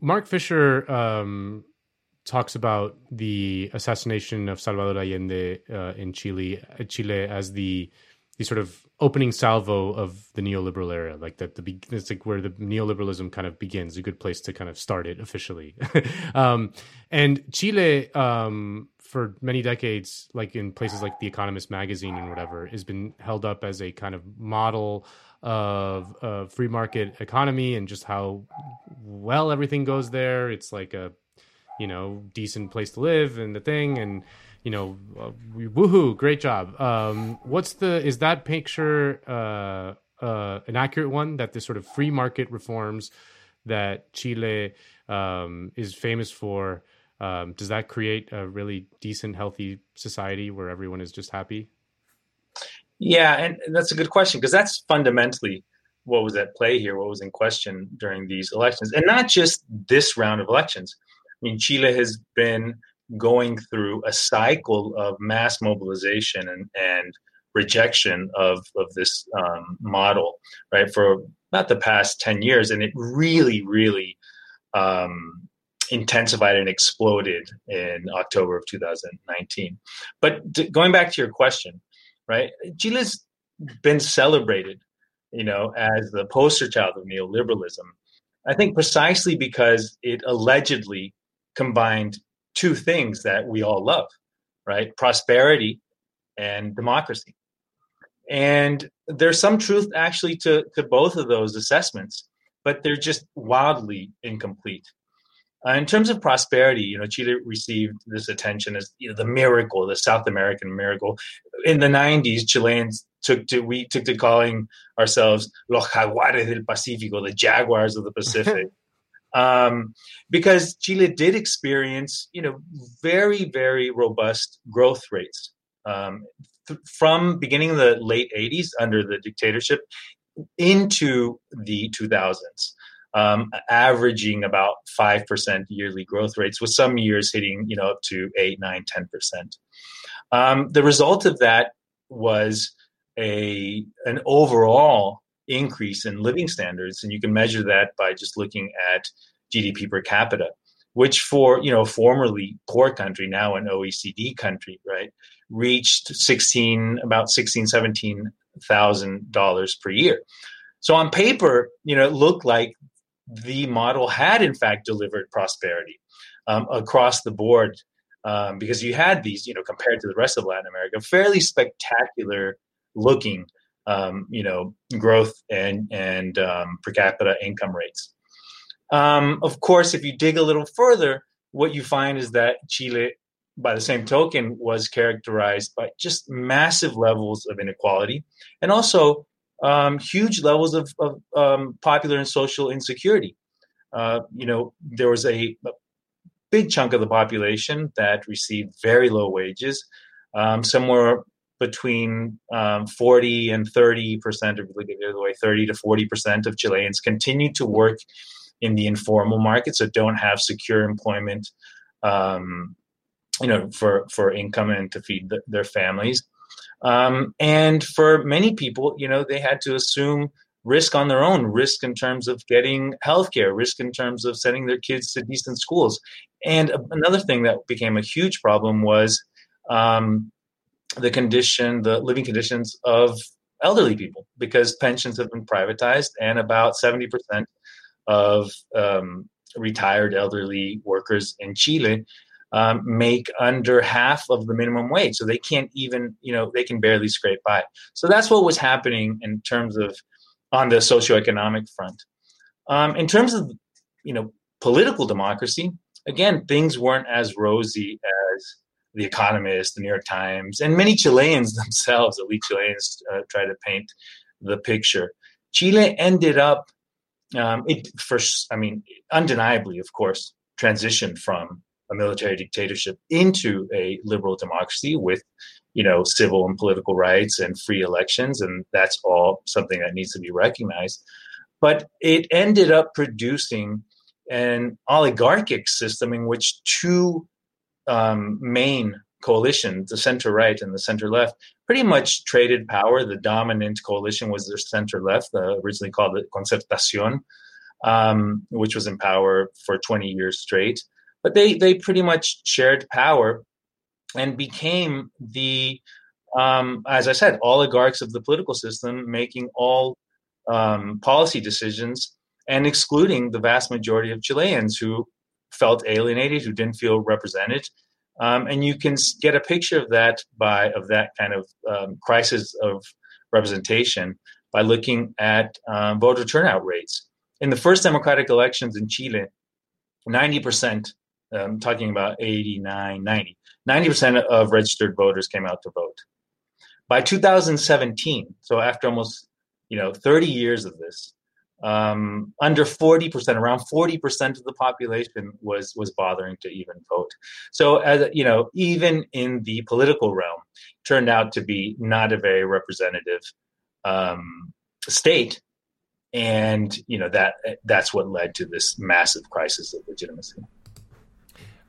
Mark Fisher um, talks about the assassination of Salvador Allende uh, in Chile, uh, Chile as the the sort of opening salvo of the neoliberal era, like that the it's like where the neoliberalism kind of begins, a good place to kind of start it officially. um, and Chile, um, for many decades, like in places like The Economist magazine and whatever, has been held up as a kind of model of a free market economy and just how well everything goes there. It's like a you know decent place to live and the thing and you know uh, woohoo great job. Um what's the is that picture uh uh an accurate one that this sort of free market reforms that chile um is famous for? Um does that create a really decent healthy society where everyone is just happy? Yeah, and that's a good question because that's fundamentally what was at play here, what was in question during these elections, and not just this round of elections. I mean, Chile has been going through a cycle of mass mobilization and, and rejection of, of this um, model, right, for about the past 10 years. And it really, really um, intensified and exploded in October of 2019. But d- going back to your question, right, Chile's been celebrated, you know, as the poster child of neoliberalism. I think precisely because it allegedly combined two things that we all love, right? Prosperity and democracy. And there's some truth actually to, to both of those assessments, but they're just wildly incomplete. Uh, in terms of prosperity, you know, Chile received this attention as you know the miracle, the South American miracle. In the '90s, Chileans took to we took to calling ourselves los jaguares del Pacífico, the jaguars of the Pacific. Um, because Chile did experience, you know, very, very robust growth rates um, th- from beginning of the late 80s under the dictatorship into the 2000s, um, averaging about 5% yearly growth rates, with some years hitting, you know, up to 8, 9, 10%. Um, the result of that was a an overall increase in living standards, and you can measure that by just looking at GDP per capita, which for you know formerly poor country, now an OECD country, right, reached 16 about 16 17 thousand dollars per year. So on paper, you know, it looked like the model had in fact delivered prosperity um, across the board um, because you had these, you know, compared to the rest of Latin America, fairly spectacular looking, um, you know, growth and and um, per capita income rates. Um, of course, if you dig a little further, what you find is that Chile, by the same token, was characterized by just massive levels of inequality and also um, huge levels of, of um, popular and social insecurity. Uh, you know, there was a, a, big chunk of the population that received very low wages, um, somewhere between um, 40 and 30 percent, or the other way, 30 to 40 percent of Chileans continue to work in the informal market, so don't have secure employment, um, you know, for for income and to feed the, their families. Um, and for many people, you know, they had to assume risk on their own, risk in terms of getting healthcare, risk in terms of sending their kids to decent schools. And another thing that became a huge problem was um, the condition, the living conditions of elderly people, because pensions have been privatized, and about seventy percent of um, retired elderly workers in Chile um, make under half of the minimum wage. So they can't even, you know, they can barely scrape by. So that's what was happening in terms of on the socioeconomic front. Um, in terms of, you know, political democracy, again, things weren't as rosy as The Economist, the New York Times, and many Chileans themselves, elite Chileans, uh, try to paint the picture. Chile ended up um, it first, I mean, undeniably, of course, transitioned from a military dictatorship into a liberal democracy with, you know, civil and political rights and free elections, and that's all something that needs to be recognized. But it ended up producing an oligarchic system in which two um, main coalition, the center right and the center left, pretty much traded power. The dominant coalition was the center left, uh, originally called the Concertación, um, which was in power for 20 years straight. But they, they pretty much shared power and became the, um, as I said, oligarchs of the political system, making all um, policy decisions and excluding the vast majority of Chileans who felt alienated, who didn't feel represented, um, and you can get a picture of that by of that kind of um, crisis of representation by looking at um, voter turnout rates. In the first democratic elections in Chile, 90%, I'm talking about 89, 90, 90% of registered voters came out to vote. By 2017, so after almost you know 30 years of this, um, under 40%, around 40% of the population was was bothering to even vote. So, as you know, even in the political realm, turned out to be not a very representative um, state, and you know that that's what led to this massive crisis of legitimacy.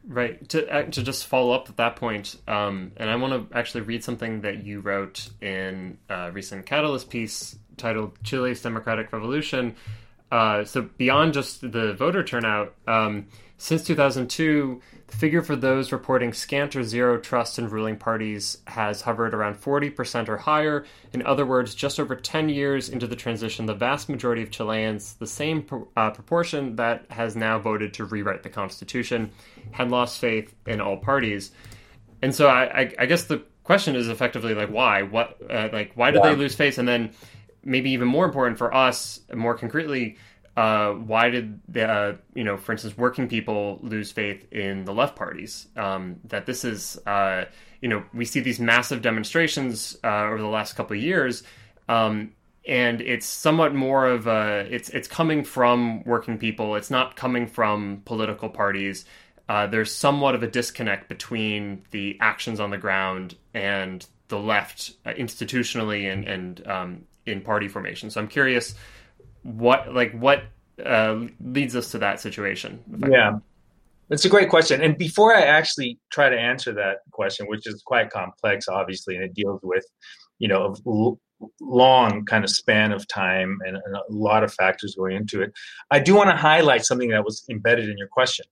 Right. To uh, to just follow up at that point, um, and I want to actually read something that you wrote in a recent Catalyst piece titled "Chile's Democratic Revolution." Uh, so beyond just the voter turnout, um, since 2002, the figure for those reporting scant or zero trust in ruling parties has hovered around 40% or higher. In other words, just over 10 years into the transition, the vast majority of Chileans, the same uh, proportion that has now voted to rewrite the Constitution, had lost faith in all parties. And so I, I, I guess the question is effectively like, why? What, uh, like, why did yeah. they lose faith? And then maybe even more important for us, more concretely, uh, why did the, uh, you know, for instance, working people lose faith in the left parties? Um, that this is, uh, you know, we see these massive demonstrations uh, over the last couple of years. Um, and it's somewhat more of a it's it's coming from working people it's not coming from political parties uh, there's somewhat of a disconnect between the actions on the ground and the left uh, institutionally and and um, in party formation. So I'm curious what like what uh, leads us to that situation. Yeah, that's a great question. And before I actually try to answer that question, which is quite complex, obviously, and it deals with you know a long kind of span of time and, and a lot of factors going into it, I do want to highlight something that was embedded in your question.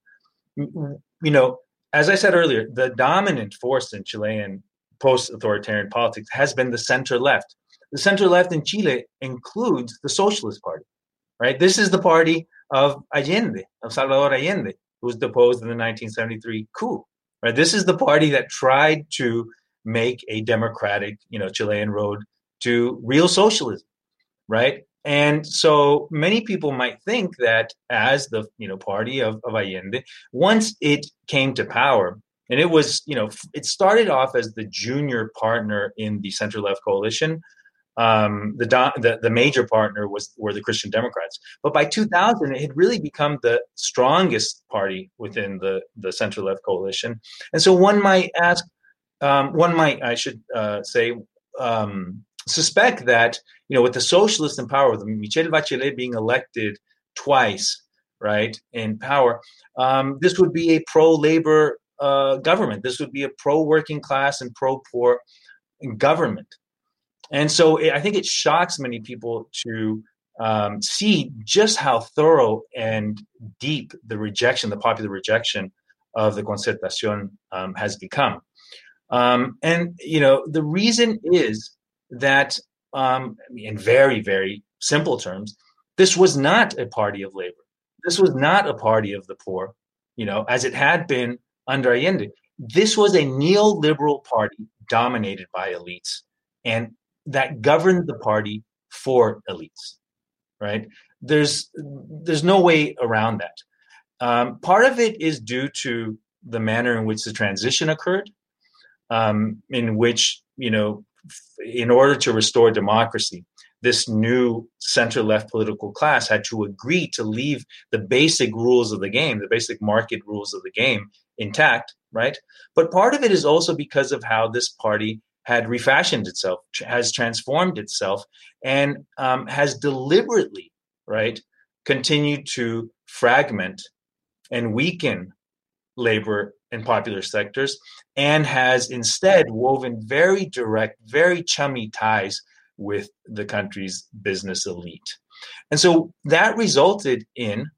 You know, as I said earlier, the dominant force in Chilean post authoritarian politics has been the center left. The center left in Chile includes the Socialist Party, right? This is the party of Allende, of Salvador Allende, who was deposed in the 1973 coup, right? This is the party that tried to make a democratic, you know, Chilean road to real socialism, right? And so many people might think that as the you know party of, of Allende, once it came to power, and it was you know it started off as the junior partner in the center left coalition um, the, the, the major partner was were the Christian Democrats. But by 2000, it had really become the strongest party within the the center left coalition. And so one might ask, um, one might I should uh, say. Um, suspect that you know with the socialists in power with Michelle Bachelet being elected twice right in power um, this would be a pro labor uh, government. This would be a pro working class and pro poor government. And so it, I think it shocks many people to um, see just how thorough and deep the rejection, the popular rejection of the Concertación um, has become. Um, and, you know, the reason is that, um, in very, very simple terms, this was not a party of labor. This was not a party of the poor, you know, as it had been under Allende. This was a neoliberal party dominated by elites and that governed the party for elites, right? There's there's no way around that. Um, part of it is due to the manner in which the transition occurred, um, in which you know, in order to restore democracy, this new center left political class had to agree to leave the basic rules of the game, the basic market rules of the game intact, right? But part of it is also because of how this party had refashioned itself, has transformed itself, and um, has deliberately, right, continued to fragment and weaken labor and popular sectors, and has instead woven very direct, very chummy ties with the country's business elite. And so that resulted in,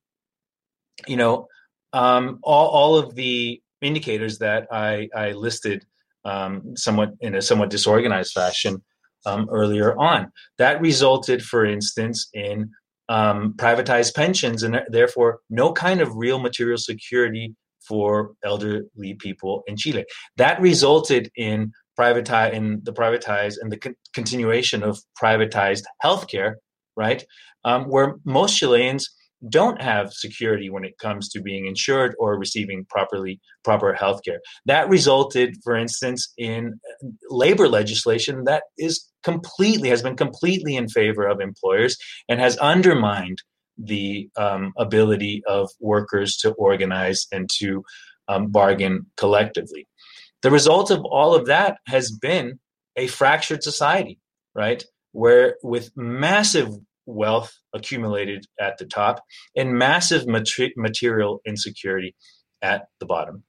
you know, um, all, all of the indicators that I, I listed um, somewhat in a somewhat disorganized fashion um, earlier on. That resulted, for instance, in um, privatized pensions and therefore no kind of real material security for elderly people in Chile. That resulted in privatize in the privatized and the con- continuation of privatized healthcare, right? Um, where most Chileans don't have security when it comes to being insured or receiving properly proper health care. That resulted, for instance, in labor legislation that is completely has been completely in favor of employers and has undermined the um, ability of workers to organize and to um, bargain collectively. The result of all of that has been a fractured society, right? Where with massive wealth accumulated at the top and massive material insecurity at the bottom.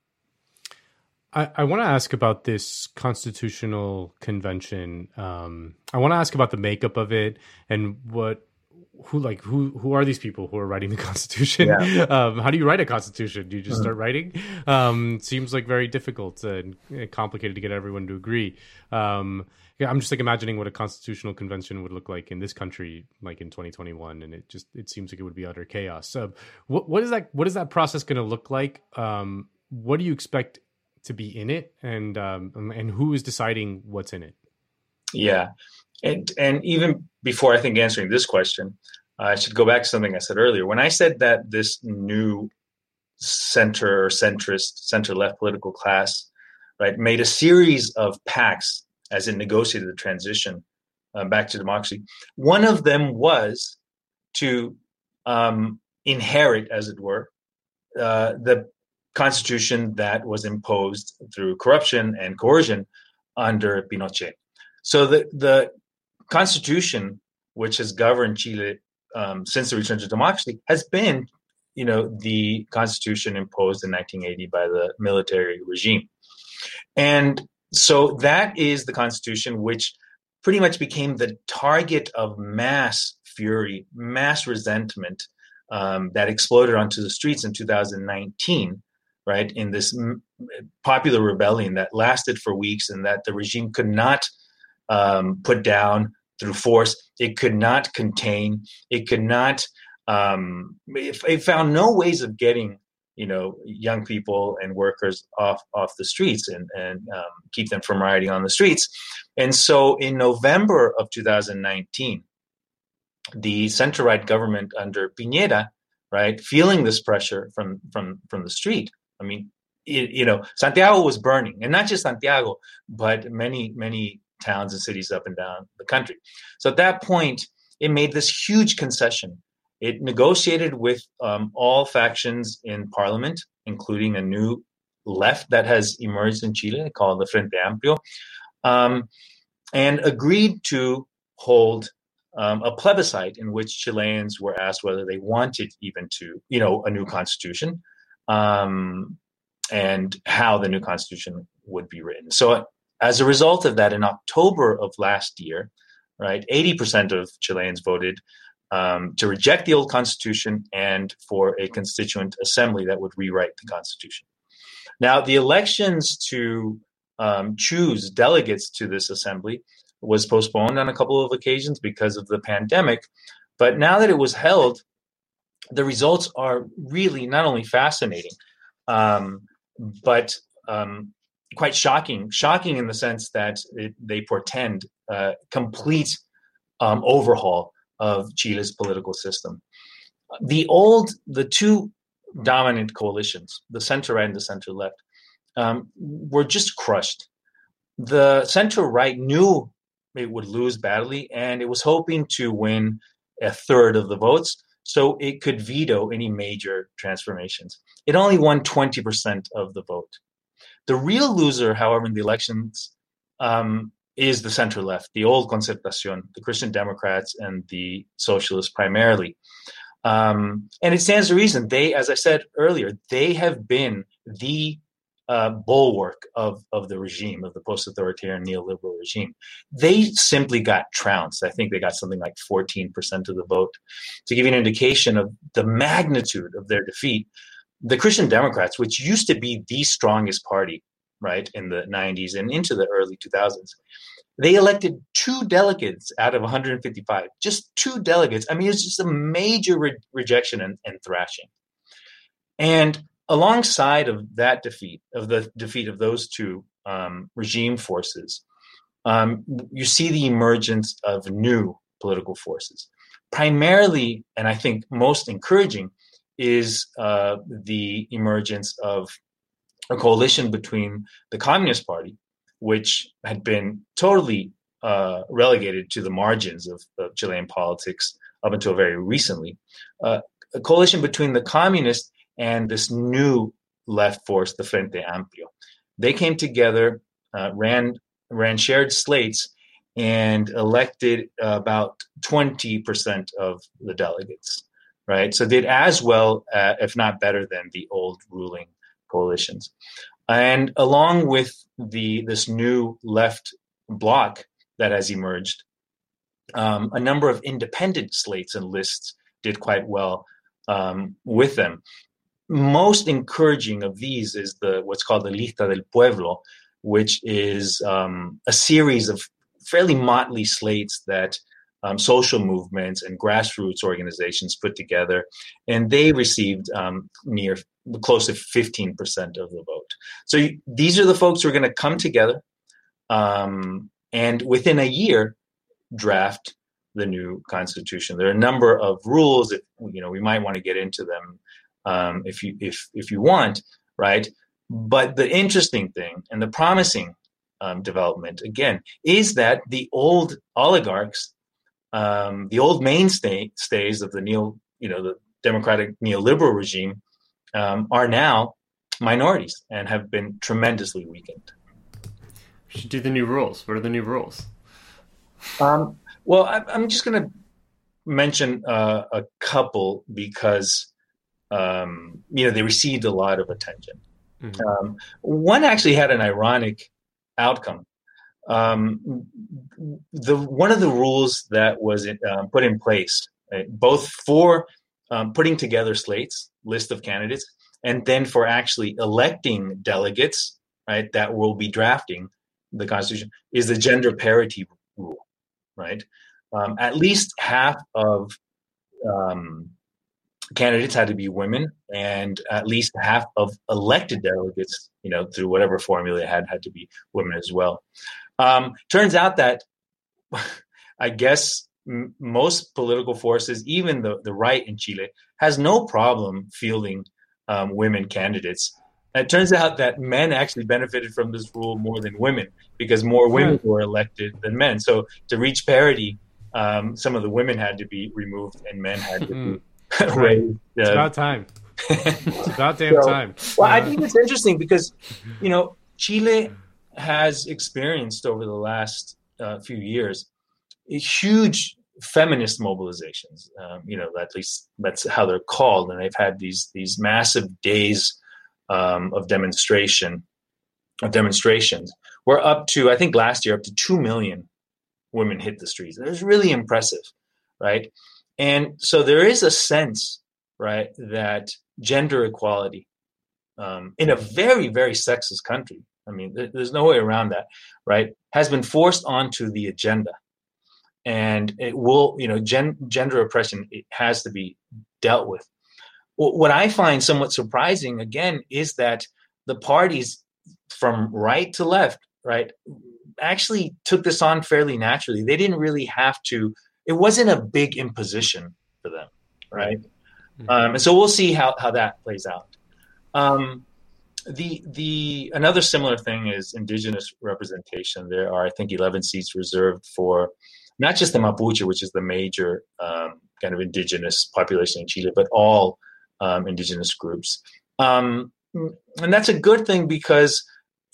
I, I want to ask about this constitutional convention. Um, I want to ask about the makeup of it and what who like who who are these people who are writing the constitution? Yeah. um, how do you write a constitution? Do you just mm-hmm. start writing? Um, seems like very difficult and complicated to get everyone to agree. Um, i'm just like imagining what a constitutional convention would look like in this country like in 2021 and it just it seems like it would be utter chaos. So what, what is that what is that process going to look like? Um, what do you expect to be in it? And um, and who is deciding what's in it? Yeah and and even before I think answering this question, I should go back to something I said earlier. When I said that this new center or centrist, center left political class right, made a series of pacts as it negotiated the transition uh, back to democracy. One of them was to um, inherit, as it were, uh, the constitution that was imposed through corruption and coercion under Pinochet. So the the constitution, which has governed Chile um, since the return to democracy, has been, you know, the constitution imposed in 1980 by the military regime, and so that is the constitution which pretty much became the target of mass fury, mass resentment um, that exploded onto the streets in 2019 right in this popular rebellion that lasted for weeks and that the regime could not um, put down through force it could not contain it could not um, it, it, found no ways of getting you know young people and workers off off the streets and and um, keep them from rioting on the streets and so in november of 2019 the center right government under Piñera, right, feeling this pressure from from from the street. I mean, you know, Santiago was burning, and not just Santiago, but many many towns and cities up and down the country. So at that point, it made this huge concession. It negotiated with um, all factions in parliament, including a new left that has emerged in Chile called the Frente Amplio, um, and agreed to hold um, a plebiscite in which Chileans were asked whether they wanted even to, you know, a new constitution, um, and how the new constitution would be written. So, as a result of that, in October of last year, right, eighty percent of Chileans voted um, to reject the old constitution and for a constituent assembly that would rewrite the constitution. Now, the elections to um, choose delegates to this assembly was postponed on a couple of occasions because of the pandemic. But now that it was held, the results are really not only fascinating, um, but um, quite shocking. Shocking in the sense that it, they portend a complete um, overhaul of Chile's political system. The old, the two dominant coalitions, the center right and the center left, um, were just crushed. The center right knew it would lose badly, and it was hoping to win a third of the votes so it could veto any major transformations. It only won 20% of the vote. The real loser, however, in the elections um, is the center left, the old Concertacion, the Christian Democrats, and the Socialists primarily. Um, and it stands to reason. They, as I said earlier, they have been the uh, bulwark of, of the regime, of the post authoritarian neoliberal regime. They simply got trounced. I think they got something like 14% of the vote. To give you an indication of the magnitude of their defeat, the Christian Democrats, which used to be the strongest party, right, in the 90s and into the early 2000s, they elected two delegates out of 155, just two delegates. I mean, it's just a major re- rejection and, and thrashing. And alongside of that defeat, of the defeat of those two um, regime forces, um, you see the emergence of new political forces. Primarily, and I think most encouraging, is uh, the emergence of a coalition between the Communist Party, which had been totally uh, relegated to the margins of, of, Chilean politics up until very recently, uh, a coalition between the communists and this new left force, the Frente Amplio. They came together, uh, ran ran shared slates, and elected about 20% of the delegates. Right, so did as well, uh, if not better, than the old ruling coalitions. And along with the this new left bloc that has emerged, um, a number of independent slates and lists did quite well um, with them most encouraging of these is the what's called the Lista del Pueblo, which is um, a series of fairly motley slates that um, social movements and grassroots organizations put together, and they received um, near close to 15% of the vote. So these are the folks who are going to come together um, and within a year draft the new constitution. There are a number of rules that you know we might want to get into them um, if you if if you want, right? But the interesting thing and the promising um, development, again, is that the old oligarchs, um, the old mainstays of the neo, you know, the democratic neoliberal regime, um, are now minorities and have been tremendously weakened. We should do the new rules. What are the new rules? Um, well, I, am just going to mention uh, a couple because um, you know they received a lot of attention. Mm-hmm. Um, one actually had an ironic outcome. Um, the one of the rules that was uh, put in place, uh, both for um, putting together slates, list of candidates, and then for actually electing delegates, right, that will be drafting the Constitution, is the gender parity rule, right? Um, at least half of um, candidates had to be women, and at least half of elected delegates, you know, through whatever formula had, had to be women as well. Um, turns out that I guess m- most political forces, even the, the right in Chile, has no problem fielding um, women candidates. And it turns out that men actually benefited from this rule more than women because more women were elected than men. So to reach parity, um, some of the women had to be removed and men had to be hmm. raised. It's about time. it's about damn so, time. Well, I think it's interesting because, you know, Chile has experienced over the last uh, few years huge feminist mobilizations. Um, you know, at least that's how they're called, and they've had these these massive days um, of demonstration of demonstrations. We're up to I think last year up to two million women hit the streets. It was really impressive, right? And so there is a sense, right, that gender equality um, in a very very sexist country. I mean, there's no way around that, right? Has been forced onto the agenda. And it will you know gen, gender oppression it has to be dealt with. What i find somewhat surprising again is that the parties from right to left right actually took this on fairly naturally. They didn't really have to it wasn't a big imposition for them right? Mm-hmm. um, and so we'll see how, how that plays out. Um, the the another similar thing is indigenous representation there are i think 11 seats reserved for not just the Mapuche, which is the major um, kind of indigenous population in Chile, but all um, indigenous groups. Um, and that's a good thing because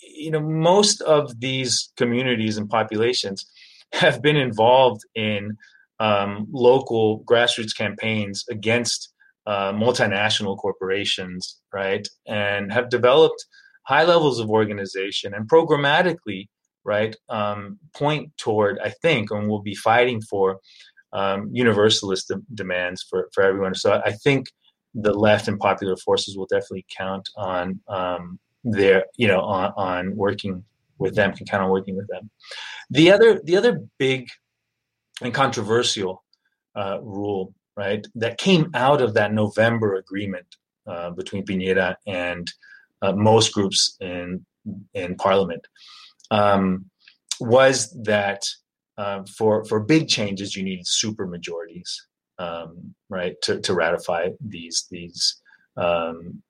you know most of these communities and populations have been involved in um, local grassroots campaigns against uh, multinational corporations, right, and have developed high levels of organization and programmatically right, um, point toward, I think, and we'll be fighting for um, universalist de- demands for, for everyone. So I think the left and popular forces will definitely count on um, their, you know, on, on working with them, can count on working with them. The other, the other big and controversial uh, rule, right, that came out of that November agreement uh, between Piñera and uh, most groups in in Parliament um, was that uh, for for big changes you need super majorities, um, right, to, to ratify these these um,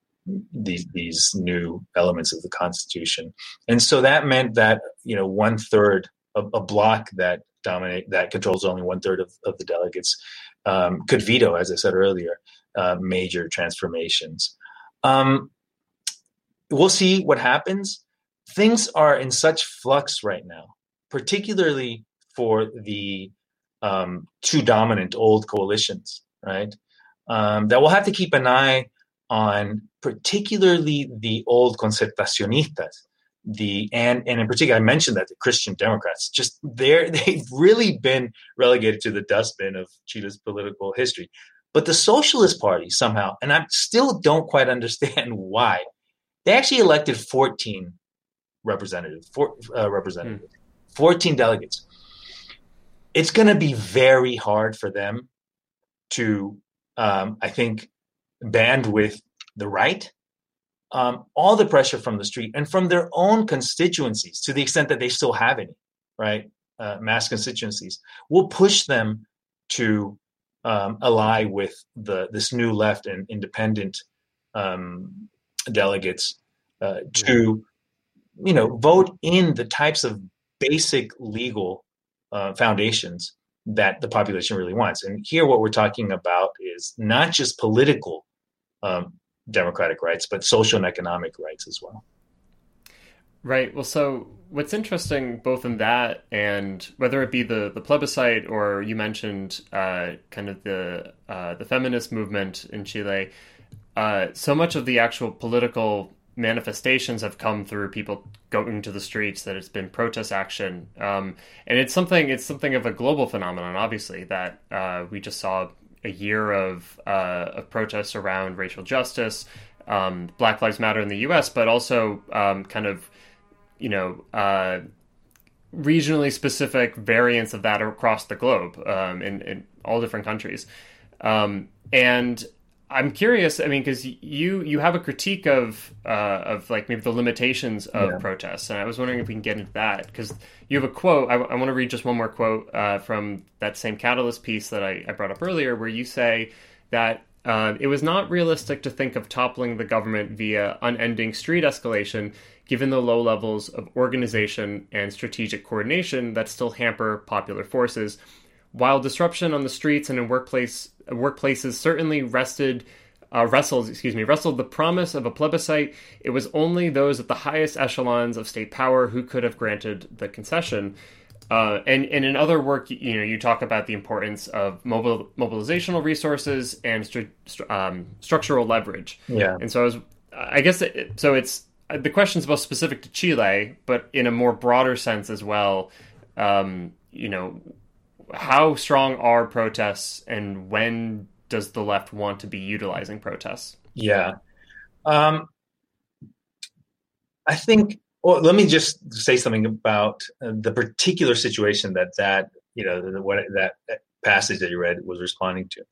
these these new elements of the Constitution, and so that meant that you know one third a, a block that dominate that controls only one third of, of the delegates um, could veto, as I said earlier, uh, major transformations. Um, we'll see what happens things are in such flux right now, particularly for the um, two dominant old coalitions, right? Um, that we'll have to keep an eye on, particularly the old concertacionistas, the and and in particular, I mentioned that the Christian Democrats just they're they've really been relegated to the dustbin of Chile's political history. But the Socialist Party somehow, and I still don't quite understand why, they actually elected 14 representatives, four, uh, representatives, mm. 14 delegates. It's going to be very hard for them to, um, I think, band with the right. Um, all the pressure from the street and from their own constituencies, to the extent that they still have any, right? Uh, mass constituencies, will push them to um, ally with the this new left and independent um, delegates uh, to you know vote in the types of basic legal uh, foundations that the population really wants. And here, what we're talking about is not just political um, democratic rights, but social and economic rights as well. Right. Well, so what's interesting both in that and whether it be the, the plebiscite or you mentioned uh, kind of the uh, the feminist movement in Chile, uh, so much of the actual political manifestations have come through people going to the streets that it's been protest action um, and it's something it's something of a global phenomenon obviously that uh, we just saw a year of uh, of protests around racial justice um, black lives matter in the us but also um, kind of you know uh, regionally specific variants of that across the globe um, in, in all different countries. Um, and I'm curious. I mean, because you you have a critique of uh, of like maybe the limitations of yeah. protests, and I was wondering if we can get into that because you have a quote. I, I want to read just one more quote uh, from that same Catalyst piece that I, I brought up earlier, where you say that uh, it was not realistic to think of toppling the government via unending street escalation, given the low levels of organization and strategic coordination that still hamper popular forces. While disruption on the streets and in workplace workplaces certainly rested uh, wrestled, excuse me, wrestled the promise of a plebiscite. It was only those at the highest echelons of state power who could have granted the concession. Uh, and, and in other work, you know, you talk about the importance of mobile, mobilizational resources and stru- um, structural leverage. Yeah. And so I was, I guess, it, so it's the question is both specific to Chile, but in a more broader sense as well. Um, you know, how strong are protests and when does the left want to be utilizing protests? Yeah. Um, I think, well, let me just say something about uh, the particular situation that that, you know, the, what that passage that you read was responding to.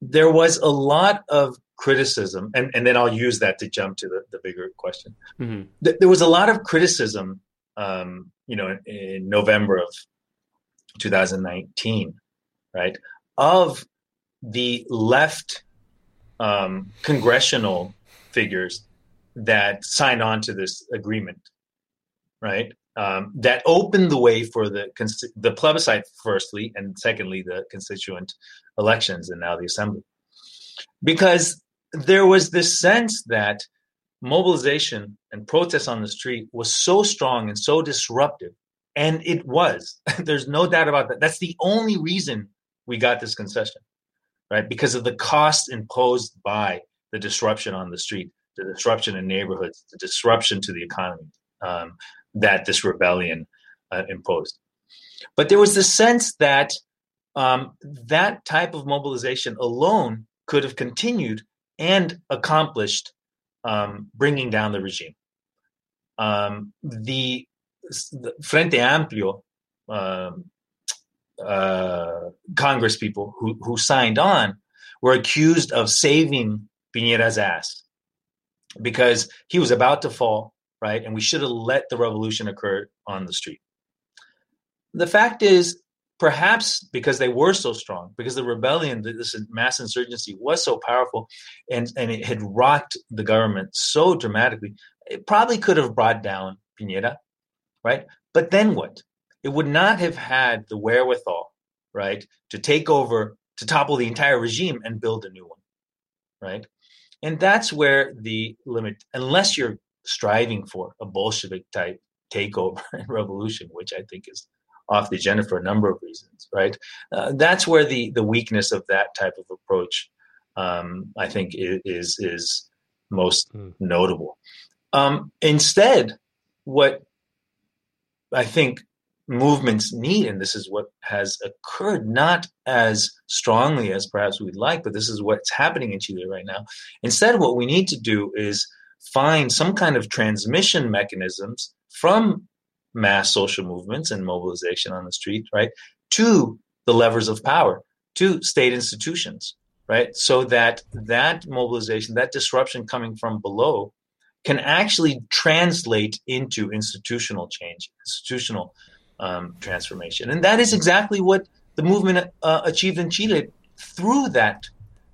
There was a lot of criticism, and, and then I'll use that to jump to the, the bigger question. Mm-hmm. There was a lot of criticism, um, you know, in, in November of 2019, right, of the left um, congressional figures that signed on to this agreement, right? Um, that opened the way for the the plebiscite, firstly, and secondly, the constituent elections, and now the assembly, because there was this sense that mobilization and protest on the street was so strong and so disruptive and it was. There's no doubt about that. That's the only reason we got this concession, right? Because of the cost imposed by the disruption on the street, the disruption in neighborhoods, the disruption to the economy um, that this rebellion uh, imposed. But there was the sense that um, that type of mobilization alone could have continued and accomplished um, bringing down the regime. Um, the Frente Amplio uh, uh, Congress people who, who signed on were accused of saving Piñera's ass because he was about to fall, right? And we should have let the revolution occur on the street. The fact is, perhaps because they were so strong, because the rebellion, this mass insurgency was so powerful and, and it had rocked the government so dramatically, it probably could have brought down Piñera right? But then what? It would not have had the wherewithal, right, to take over, to topple the entire regime and build a new one, right? And that's where the limit, unless you're striving for a Bolshevik type takeover and revolution, which I think is off the agenda for a number of reasons, right? Uh, that's where the the weakness of that type of approach, um, I think, is is most mm. notable. Um, instead, what I think movements need, and this is what has occurred, not as strongly as perhaps we'd like, but this is what's happening in Chile right now. Instead, what we need to do is find some kind of transmission mechanisms from mass social movements and mobilization on the street, right, to the levers of power, to state institutions, right, so that that mobilization, that disruption coming from below, can actually translate into institutional change, institutional um, transformation. And that is exactly what the movement uh, achieved in Chile through that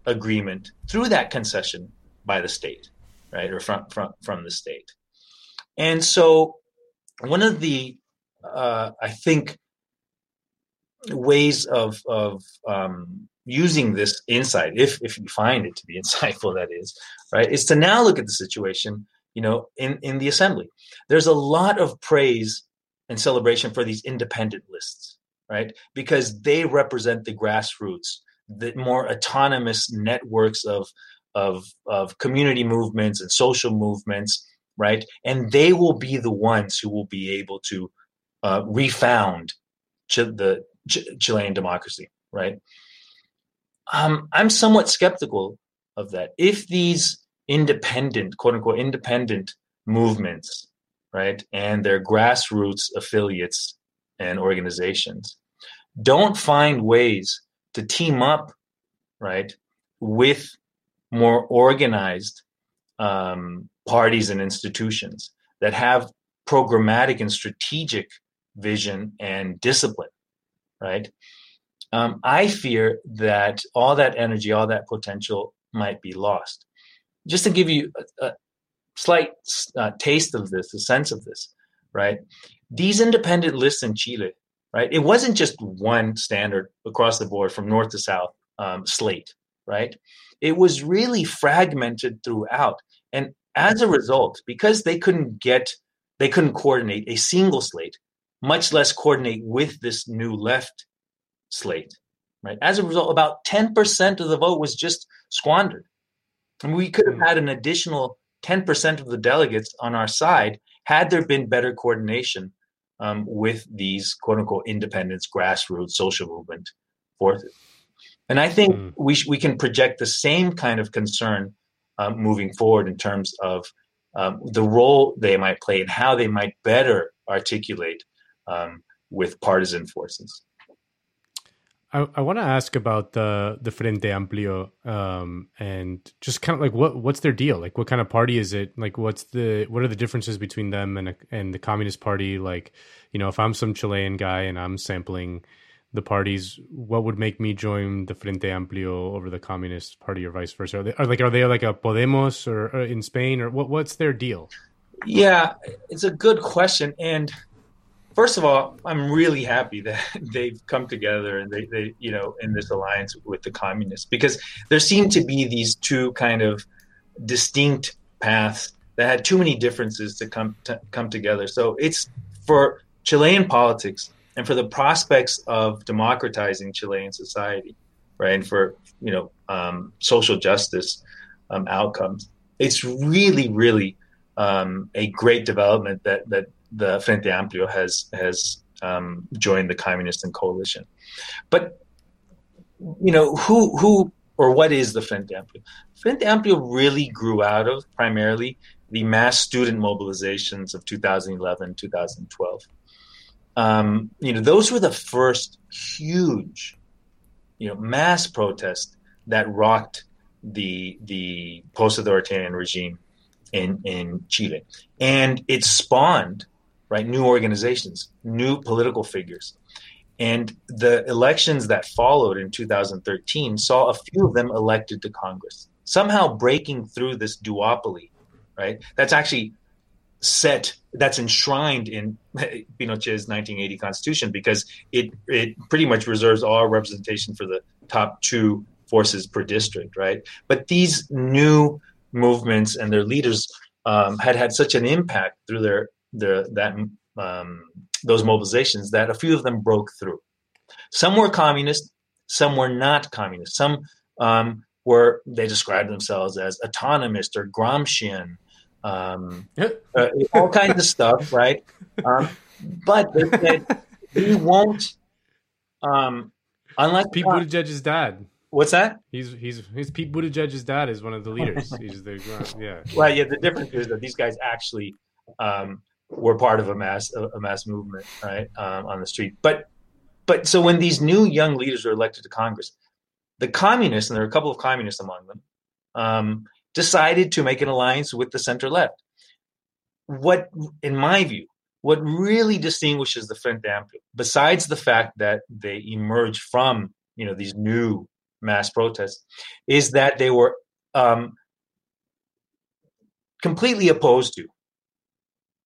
agreement, through that concession by the state. right, or from from from the state. And so, one of the uh, I think ways of of um, using this insight, if if you find it to be insightful, that is, right, is to now look at the situation, you know, in in the assembly. There's a lot of praise and celebration for these independent lists, right, because they represent the grassroots, the more autonomous networks of of of community movements and social movements, right, and they will be the ones who will be able to uh, refound Ch- the Ch- Chilean democracy, right? Um, I'm somewhat skeptical of that. If these independent, quote unquote, independent movements, right, and their grassroots affiliates and organizations don't find ways to team up, right, with more organized um, parties and institutions that have programmatic and strategic vision and discipline, right? Um, I fear that all that energy, all that potential might be lost. Just to give you a, a slight uh, taste of this, a sense of this, right? These independent lists in Chile, right? It wasn't just one standard across the board from north to south um, slate, right? It was really fragmented throughout. And as a result, because they couldn't get, they couldn't coordinate a single slate, much less coordinate with this new left slate. Right. As a result, about 10% of the vote was just squandered. And we could have hmm. had an additional 10% of the delegates on our side had there been better coordination um, with these quote unquote independence, grassroots, social movement forces. And I think mm. we, sh- we can project the same kind of concern um, moving forward in terms of um, the role they might play and how they might better articulate um, with partisan forces. I, I want to ask about the the Frente Amplio um, and just kind of like what what's their deal? Like, what kind of party is it? Like, what's the what are the differences between them and and the Communist Party? Like, you know, if I'm some Chilean guy and I'm sampling the parties, what would make me join the Frente Amplio over the Communist Party or vice versa? Are they are like are they like a Podemos or, or in Spain or what? What's their deal? Yeah, it's a good question and first of all, I'm really happy that they've come together and they, they, you know, in this alliance with the communists because there seemed to be these two kind of distinct paths that had too many differences to come to come together. So it's for Chilean politics and for the prospects of democratizing Chilean society, right, and for you know um, social justice um, outcomes. It's really, really um, a great development that that the Frente Amplio has has um, joined the communist and coalition. But you know who who or what is the Frente Amplio? Frente Amplio really grew out of primarily the mass student mobilizations of 2011 2012. Um, you know those were the first huge you know mass protest that rocked the the post-authoritarian regime in in Chile, and it spawned right? New organizations, new political figures. And the elections that followed in 2013 saw a few of them elected to Congress, somehow breaking through this duopoly, right? That's actually set, that's enshrined in Pinochet's 1980 constitution because it, it pretty much reserves all representation for the top two forces per district, right? But these new movements and their leaders um, had had such an impact through their the that um, those mobilizations that a few of them broke through. Some were communist, some were not communist. Some um, were they described themselves as autonomist or Gramscian, um, uh, all kinds of stuff, right? Um, but they said we won't. Um, unlike Pete Buttigieg's dad. What's that? He's he's he's Pete Buttigieg's dad is one of the leaders. He's the yeah. Well, yeah. The difference is that these guys actually um, were part of a mass a mass movement right um, on the street but but so when these new young leaders were elected to congress the communists and there are a couple of communists among them um, decided to make an alliance with the center left what in my view what really distinguishes the frente amplio besides the fact that they emerged from you know these new mass protests is that they were um, completely opposed to.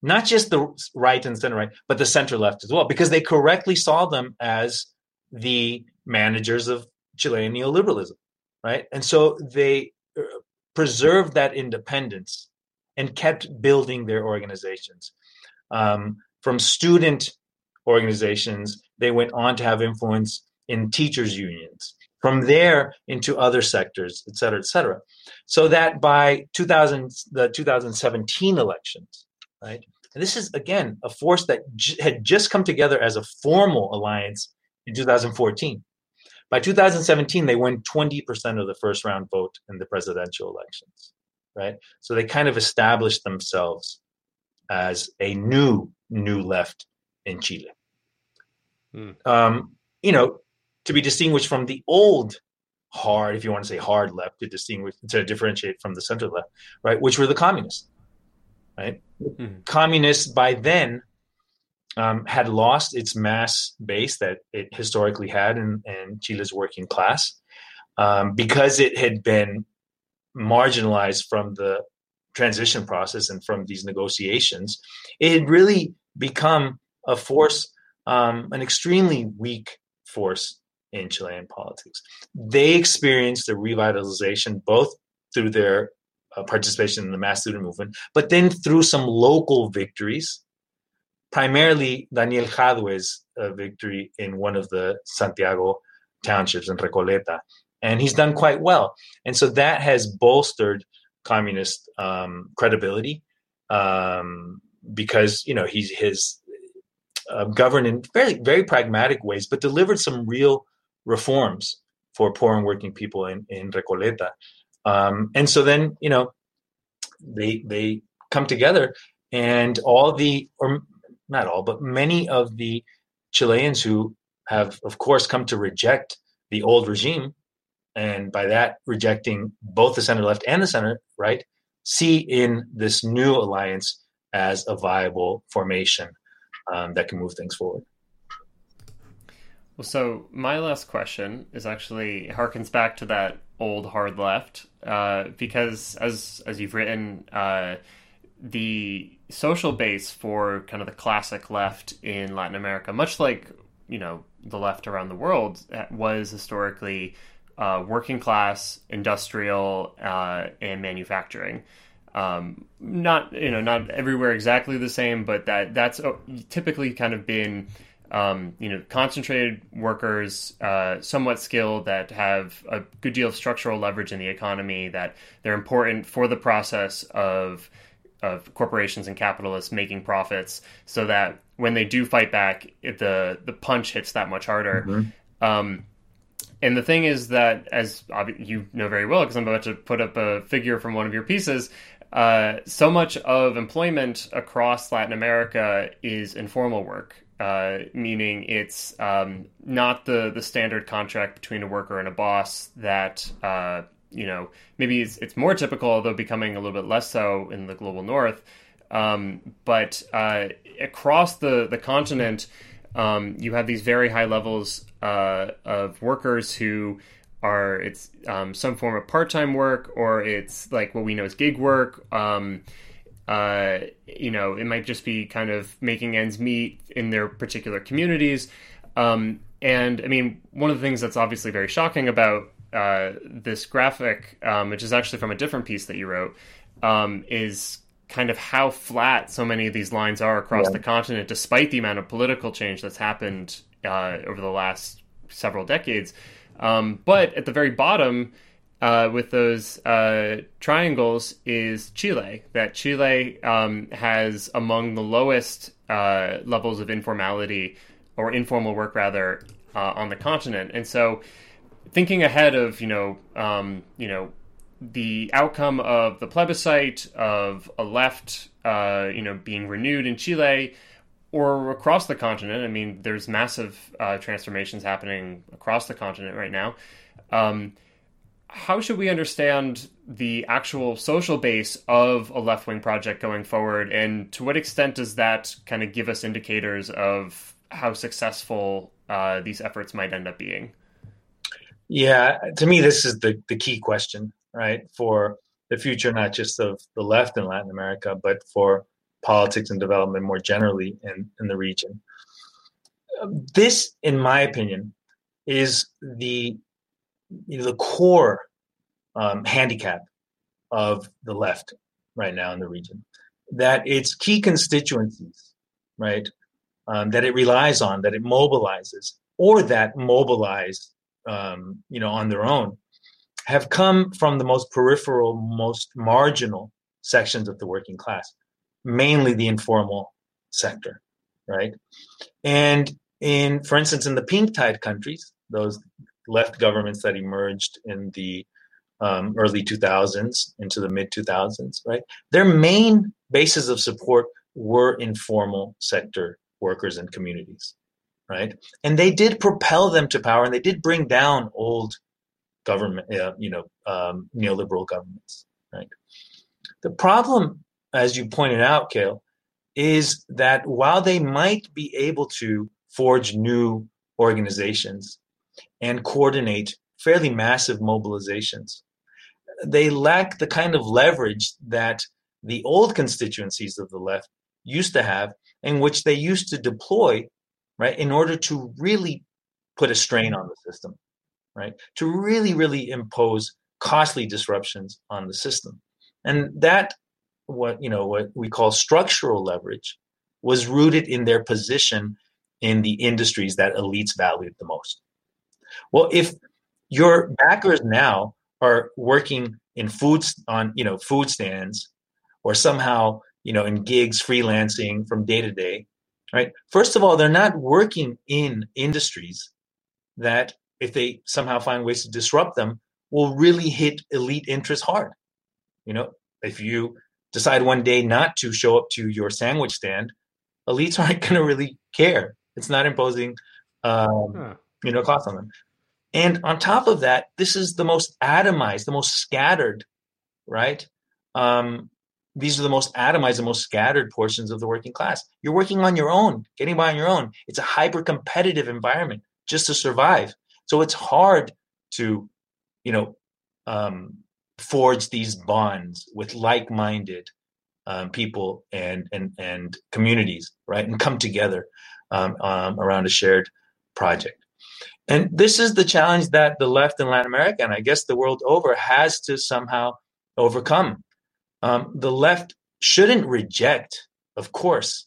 Not just the right and center right, but the center left as well, because they correctly saw them as the managers of Chilean neoliberalism, right? And so they uh, preserved that independence and kept building their organizations. Um, from student organizations, they went on to have influence in teachers' unions. From there into other sectors, et cetera, et cetera. So that by 2000, the 2017 elections, right? And this is again a force that j- had just come together as a formal alliance in 2014. By 2017, they won 20% of the first round vote in the presidential elections, right? So they kind of established themselves as a new, new left in Chile. Hmm. Um, you know, to be distinguished from the old hard, if you want to say hard left, to distinguish, to differentiate from the center left, right, which were the communists, right? Mm-hmm. Communists by then um, had lost its mass base that it historically had in, in Chile's working class um, because it had been marginalized from the transition process and from these negotiations. It had really become a force, um, an extremely weak force in Chilean politics. They experienced a revitalization both through their uh, participation in the mass student movement, but then through some local victories primarily Daniel Jadue's uh, victory in one of the Santiago townships in Recoleta. And he's done quite well. And so that has bolstered communist um, credibility um, because, you know, he's his uh, governed in very, very pragmatic ways, but delivered some real reforms for poor and working people in, in Recoleta. Um, and so then, you know, they, they come together and all the, or not all, but many of the Chileans who have, of course, come to reject the old regime, and by that rejecting both the center left and the center right, see in this new alliance as a viable formation um, that can move things forward. Well, so my last question is actually harkens back to that old hard left, uh, because as as you've written, uh, the social base for kind of the classic left in Latin America, much like you know the left around the world, was historically uh, working class, industrial, uh, and manufacturing. Um, not you know not everywhere exactly the same, but that that's uh, typically kind of been um, you know concentrated workers, uh, somewhat skilled that have a good deal of structural leverage in the economy. That they're important for the process of of corporations and capitalists making profits so that when they do fight back it, the the punch hits that much harder mm-hmm. um, and the thing is that as you know very well because i'm about to put up a figure from one of your pieces uh, so much of employment across latin america is informal work uh, meaning it's um, not the, the standard contract between a worker and a boss that uh, you know, maybe it's, it's more typical, although becoming a little bit less so in the global north. Um, but uh, across the, the continent, um, you have these very high levels uh, of workers who are it's um, some form of part-time work or it's like what we know as gig work. Um, uh, you know, it might just be kind of making ends meet in their particular communities. Um, and I mean, one of the things that's obviously very shocking about uh, this graphic, um, which is actually from a different piece that you wrote, um, is kind of how flat so many of these lines are across yeah. the continent, despite the amount of political change that's happened uh, over the last several decades. Um, but at the very bottom, uh, with those uh, triangles, is Chile. That Chile um, has among the lowest uh, levels of informality or informal work, rather, uh, on the continent. And so thinking ahead of you know um, you know the outcome of the plebiscite of a left uh, you know being renewed in Chile or across the continent. I mean, there's massive uh, transformations happening across the continent right now. Um, how should we understand the actual social base of a left wing project going forward, and to what extent does that kind of give us indicators of how successful uh, these efforts might end up being? Yeah, to me, this is the, the key question, right, for the future not just of the left in Latin America, but for politics and development more generally in, in the region. This, in my opinion, is the you know, the core um, handicap of the left right now in the region. That its key constituencies, right, um, that it relies on, that it mobilizes, or that mobilize, um, you know, on their own, have come from the most peripheral, most marginal sections of the working class, mainly the informal sector, right? And in, for instance, in the pink tide countries, those left governments that emerged in the um, early 2000s into the mid 2000s, right? Their main bases of support were informal sector workers and communities, right? And they did propel them to power, and they did bring down old government, uh, you know, um, neoliberal governments, right? The problem, as you pointed out, Kale, is that while they might be able to forge new organizations and coordinate fairly massive mobilizations, they lack the kind of leverage that the old constituencies of the left used to have, in which they used to deploy, right, in order to really put a strain on the system right? To really, really impose costly disruptions on the system. And that, what you know, what we call structural leverage, was rooted in their position in the industries that elites valued the most. Well, if your backers now are working in foods on you know food stands or somehow you know in gigs freelancing from day to day right first of all they're not working in industries that if they somehow find ways to disrupt them, will really hit elite interests hard. You know, if you decide one day not to show up to your sandwich stand, elites aren't going to really care. It's not imposing, um, huh. you know, cost on them. And on top of that, this is the most atomized, the most scattered, right? Um, these are the most atomized, the most scattered portions of the working class. You're working on your own, getting by on your own. It's a hyper competitive environment just to survive. So it's hard to, you know, um, forge these bonds with like-minded um, people and and and communities, right, and come together um, um, around a shared project. And this is the challenge that the left in Latin America, and I guess the world over, has to somehow overcome. Um, the left shouldn't reject, of course,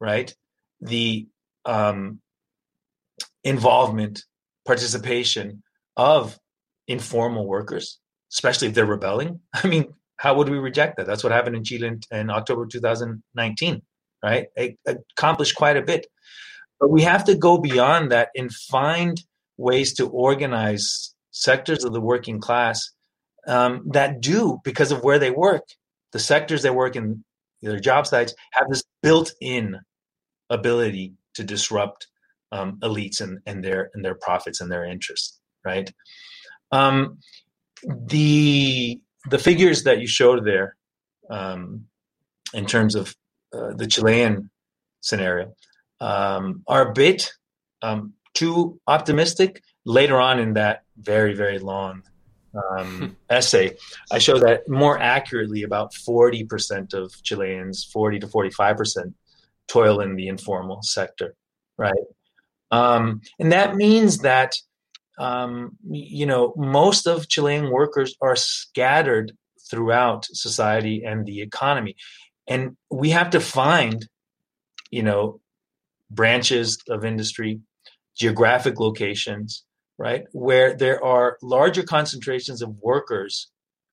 right, the um, involvement participation of informal workers, especially if they're rebelling. I mean, how would we reject that? That's what happened in Chile in, in October 2019, right? It accomplished quite a bit. But we have to go beyond that and find ways to organize sectors of the working class um, that do, because of where they work, the sectors they work in, their job sites, have this built in ability to disrupt um, elites and, and their and their profits and their interests, right? Um, the the figures that you showed there, um, in terms of uh, the Chilean scenario, um, are a bit um, too optimistic. Later on in that very very long um, essay, I show that more accurately about 40% of Chileans, 40 to 45%, toil in the informal sector, right? Um, and that means that, um, you know, most of Chilean workers are scattered throughout society and the economy. And we have to find, you know, branches of industry, geographic locations, right, where there are larger concentrations of workers,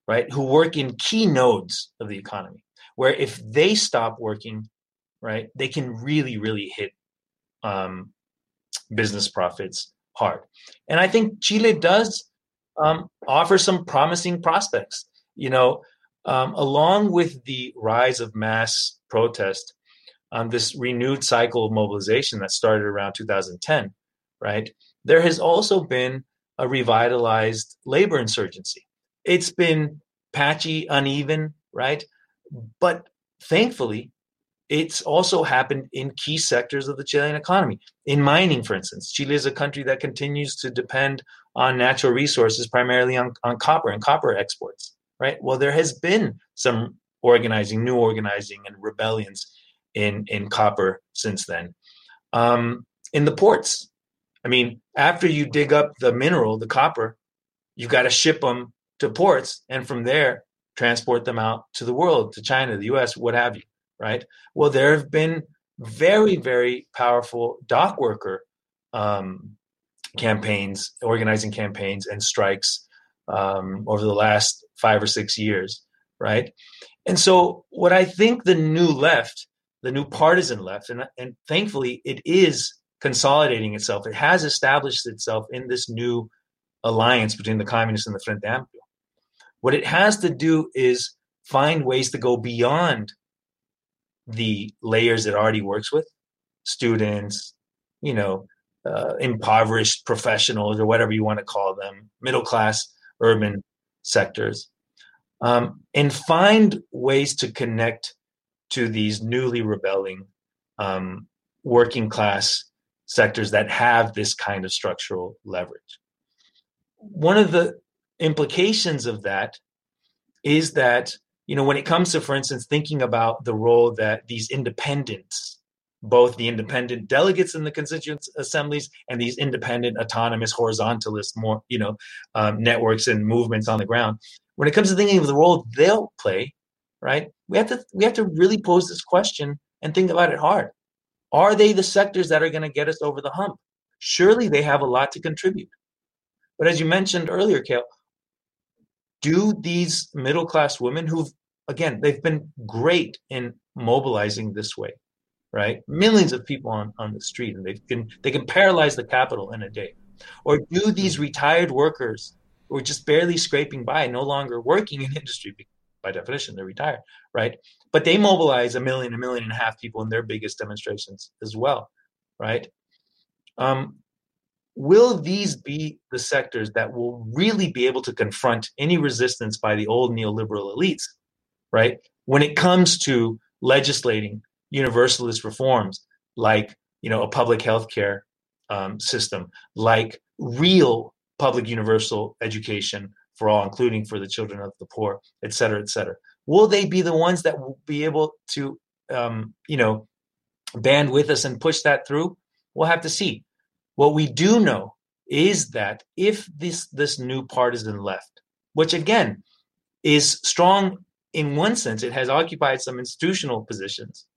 right, who work in key nodes of the economy, where if they stop working, right, they can really, really hit um, business profits hard. And I think Chile does um, offer some promising prospects. You know, um, along with the rise of mass protest, um, this renewed cycle of mobilization that started around 2010, right? There has also been a revitalized labor insurgency. It's been patchy, uneven, right? But thankfully, it's also happened in key sectors of the Chilean economy. In mining, for instance, Chile is a country that continues to depend on natural resources, primarily on, on copper and copper exports, right? Well, there has been some organizing, new organizing, and rebellions in in copper since then. Um, in the ports, I mean, after you dig up the mineral, the copper, you've got to ship them to ports, and from there transport them out to the world, to China, the U.S., what have you, right? Well, there have been very, very powerful dock worker um, campaigns, organizing campaigns and strikes um, over the last five or six years, right? And so, what I think the new left, the new partisan left, and, and thankfully it is consolidating itself, it has established itself in this new alliance between the communists and the Frente Amplio. What it has to do is find ways to go beyond the layers it already works with students, you know, uh, impoverished professionals or whatever you want to call them, middle class urban sectors, um, and find ways to connect to these newly rebelling um, working class sectors that have this kind of structural leverage. One of the implications of that is that you know when it comes to for instance thinking about the role that these independents both the independent delegates in the constituent assemblies and these independent autonomous horizontalist more you know um, networks and movements on the ground when it comes to thinking of the role they'll play right we have to we have to really pose this question and think about it hard. Are they the sectors that are going to get us over the hump? Surely they have a lot to contribute. But as you mentioned earlier kale do these middle class women who've again they've been great in mobilizing this way right? Millions of people on, on the street, and they can they can paralyze the capital in a day. Or do these retired workers who are just barely scraping by, no longer working in industry by definition, they're retired, right? But they mobilize a million, a million and a half people in their biggest demonstrations as well, right? Um, will these be the sectors that will really be able to confront any resistance by the old neoliberal elites, right? When it comes to legislating universalist reforms like you know a public health care um, system, like real public universal education for all, including for the children of the poor, et cetera, et cetera. Will they be the ones that will be able to, um, you know, band with us and push that through? We'll have to see. What we do know is that if this this new partisan left, which again is strong in one sense, it has occupied some institutional positions,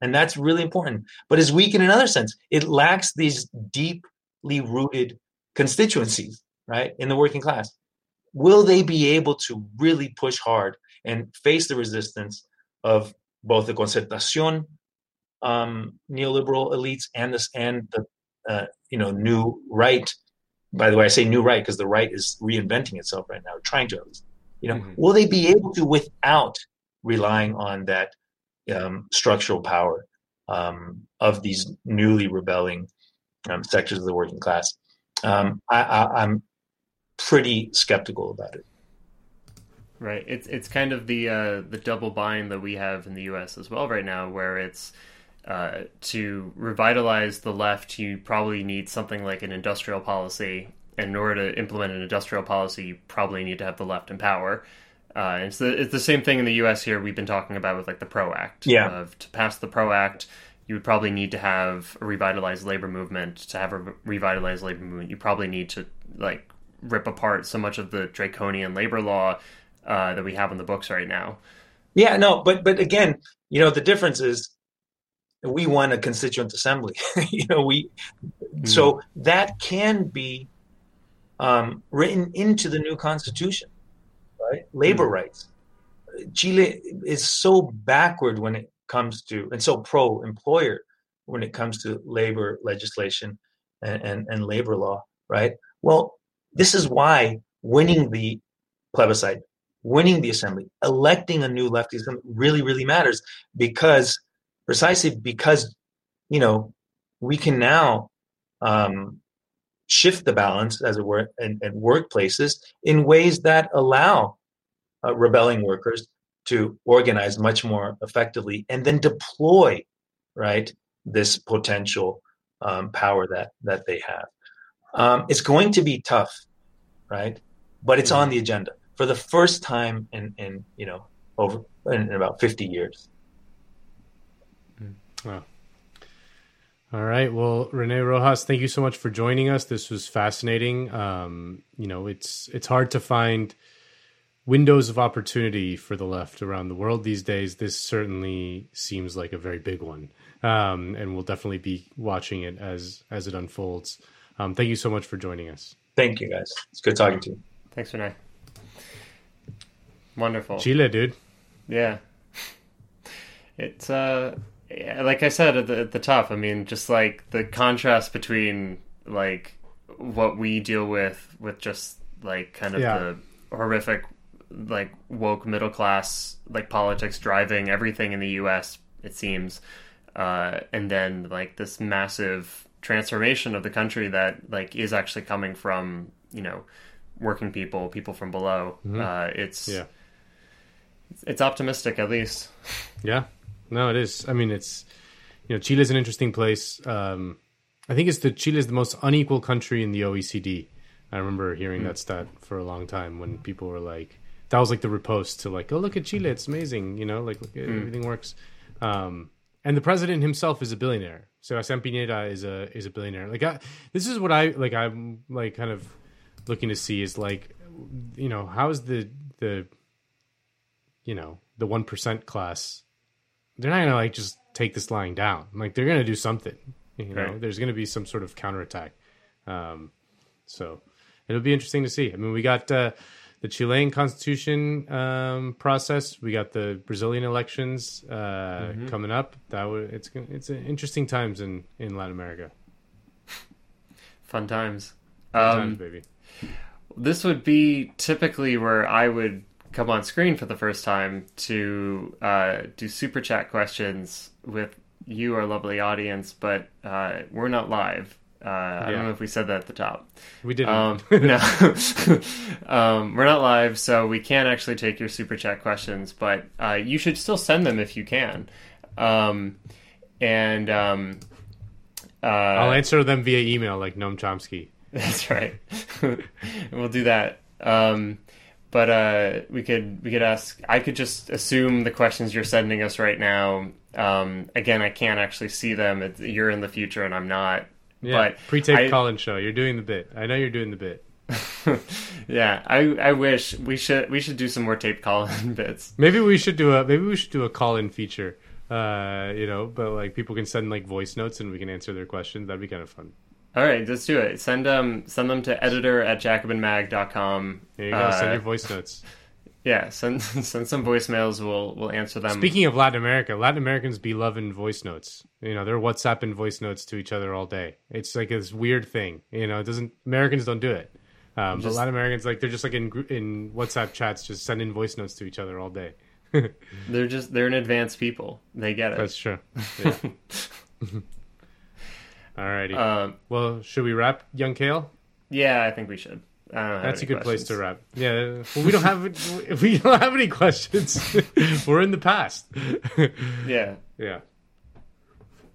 and that's really important. But is weak in another sense. It lacks these deeply rooted constituencies, right, in the working class. Will they be able to really push hard and face the resistance of both the concertación um, neoliberal elites and this and the uh, you know new right? By the way, I say new right because the right is reinventing itself right now, trying to. You know, mm-hmm. will they be able to without relying on that um, structural power um, of these newly rebelling um, sectors of the working class. Um, I, am pretty skeptical about it. Right. It's it's kind of the uh, the double bind that we have in the U.S. as well right now, where it's uh, to revitalize the left, you probably need something like an industrial policy. And in order to implement an industrial policy, you probably need to have the left in power. Uh, it's the it's the same thing in the U.S. here. We've been talking about with like the PRO Act. Yeah. Of, to pass the PRO Act, you would probably need to have a revitalized labor movement. To have a revitalized labor movement, you probably need to like rip apart so much of the draconian labor law uh, that we have in the books right now. Yeah, no, but but again, you know, the difference is we won a constituent assembly. you know, we mm. so that can be um, written into the new constitution right? Labor mm-hmm. rights. Chile is so backward when it comes to, and so pro employer when it comes to labor legislation and, and, and labor law, right? Well, this is why winning the plebiscite, winning the assembly, electing a new lefty really, really matters because precisely because, you know, we can now um, shift the balance, as it were, in, in workplaces in ways that allow uh, rebelling workers to organize much more effectively and then deploy, right, this potential um, power that that they have. Um, it's going to be tough, right? But it's on the agenda. for the first time in in you know over in, about 50 years. Wow. All right. Well, René Rojas, thank you so much for joining us. This was fascinating. Um, you know, it's it's hard to find windows of opportunity for the left around the world these days. This certainly seems like a very big one, um, and we'll definitely be watching it as as it unfolds. Um, thank you so much for joining us. Thank you, guys. It's good talking to you. Thanks, René. Wonderful. Chile, dude. Yeah. It's uh yeah, like I said at the at the top, I mean, just like the contrast between like what we deal with with just like kind of Yeah. the horrific like woke middle class like politics driving everything in the US it seems uh and then like this massive transformation of the country that like is actually coming from you know working people people from below uh it's Yeah. it's optimistic at least Yeah. No, it is. I mean, it's you know, Chile is an interesting place. Um, I think it's the Chile is the most unequal country in the OECD. I remember hearing that stat for a long time when people were like, that was like the repost to like, oh look at Chile, it's amazing. You know, like look, everything works. Um, and the president himself is a billionaire. Sebastián Piñera is a is a billionaire. Like I, this is what I like. I'm like kind of looking to see is like, you know, how is the the you know the one percent class they're not gonna like just take this lying down. Like they're gonna do something. You know, Right. there's gonna be some sort of counterattack. Um, so it'll be interesting to see. I mean, we got uh, the Chilean constitution um, process. We got the Brazilian elections uh, coming up. That would it's gonna- it's interesting times in in Latin America. fun times Times, um baby. this would be typically where I would come on screen for the first time to uh, do super chat questions with you, our lovely audience, but uh, we're not live. Uh, I don't know if we said that at the top. We didn't. Um, no, um, we're not live, so we can't actually take your super chat questions, but uh, you should still send them if you can. Um, and um, uh, I'll answer them via email, like Noam Chomsky. that's right. we'll do that. But uh, we could we could ask. I could just assume the questions you're sending us right now. Um, again, I can't actually see them. It's, you're in the future, and I'm not. Yeah, but pre-tape I- call-in show. You're doing the bit. I know you're doing the bit. yeah, I I wish we should we should do some more tape call-in bits. Maybe we should do a maybe we should do a call-in feature. Uh, you know, but like people can send like voice notes and we can answer their questions. That'd be kind of fun. All right, let's do it. Send um send them to editor at jacobinmag.com. There you go. Send Uh, your voice notes. Yeah, send send some voicemails. We'll we'll answer them. Speaking of Latin America, Latin Americans be loving voice notes. You know, they're WhatsApping voice notes to each other all day. It's like this weird thing. You know, it doesn't Americans don't do it. Um, but Just- Latin Americans like they're just like in in WhatsApp chats, just sending voice notes to each other all day. They're just they're an advanced people. They get it. That's true. Yeah. Alrighty. Um, well, should we wrap, Young Kale? yeah, I think we should. I don't have That's a good place to wrap. Yeah. Well, we don't have we don't have any questions. We're in the past. Yeah. yeah.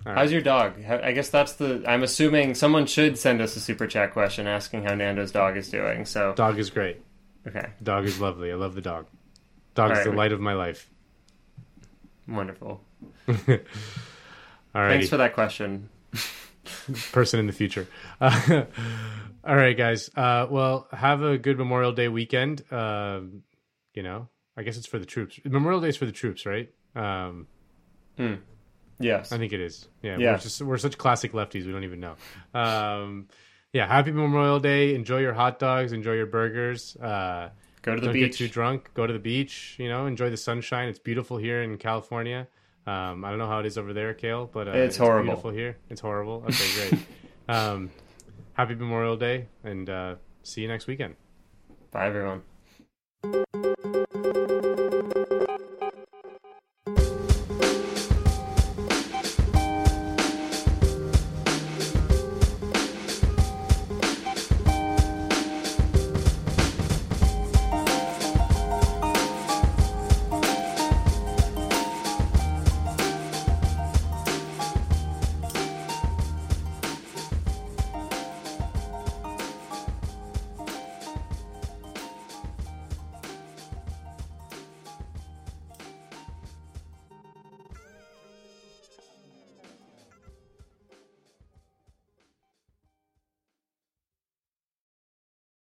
How's your dog? I guess that's the. I'm assuming someone should send us a super chat question asking how Nando's dog is doing. So Dog is great. okay, Dog is lovely. I love the dog. Dog is Alright. the light of my life. wonderful. All right. Thanks for that question. Person in the future. Uh, all right, guys. Uh, well, have a good Memorial Day weekend. Um, you know, I guess it's for the troops. Memorial Day is for the troops, right? Um, Yes. I think it is. Yeah, Yeah. We're, just, we're such classic lefties. We don't even know. Um, yeah. Happy Memorial Day. Enjoy your hot dogs. Enjoy your burgers. Uh, Go to the don't beach. get too drunk. Go to the beach. You know, enjoy the sunshine. It's beautiful here in California. Um, I don't know how it is over there, Kale, but uh, it's, it's horrible. Beautiful here. It's horrible. Okay, great. um, happy Memorial Day, and uh, see you next weekend. Bye, everyone.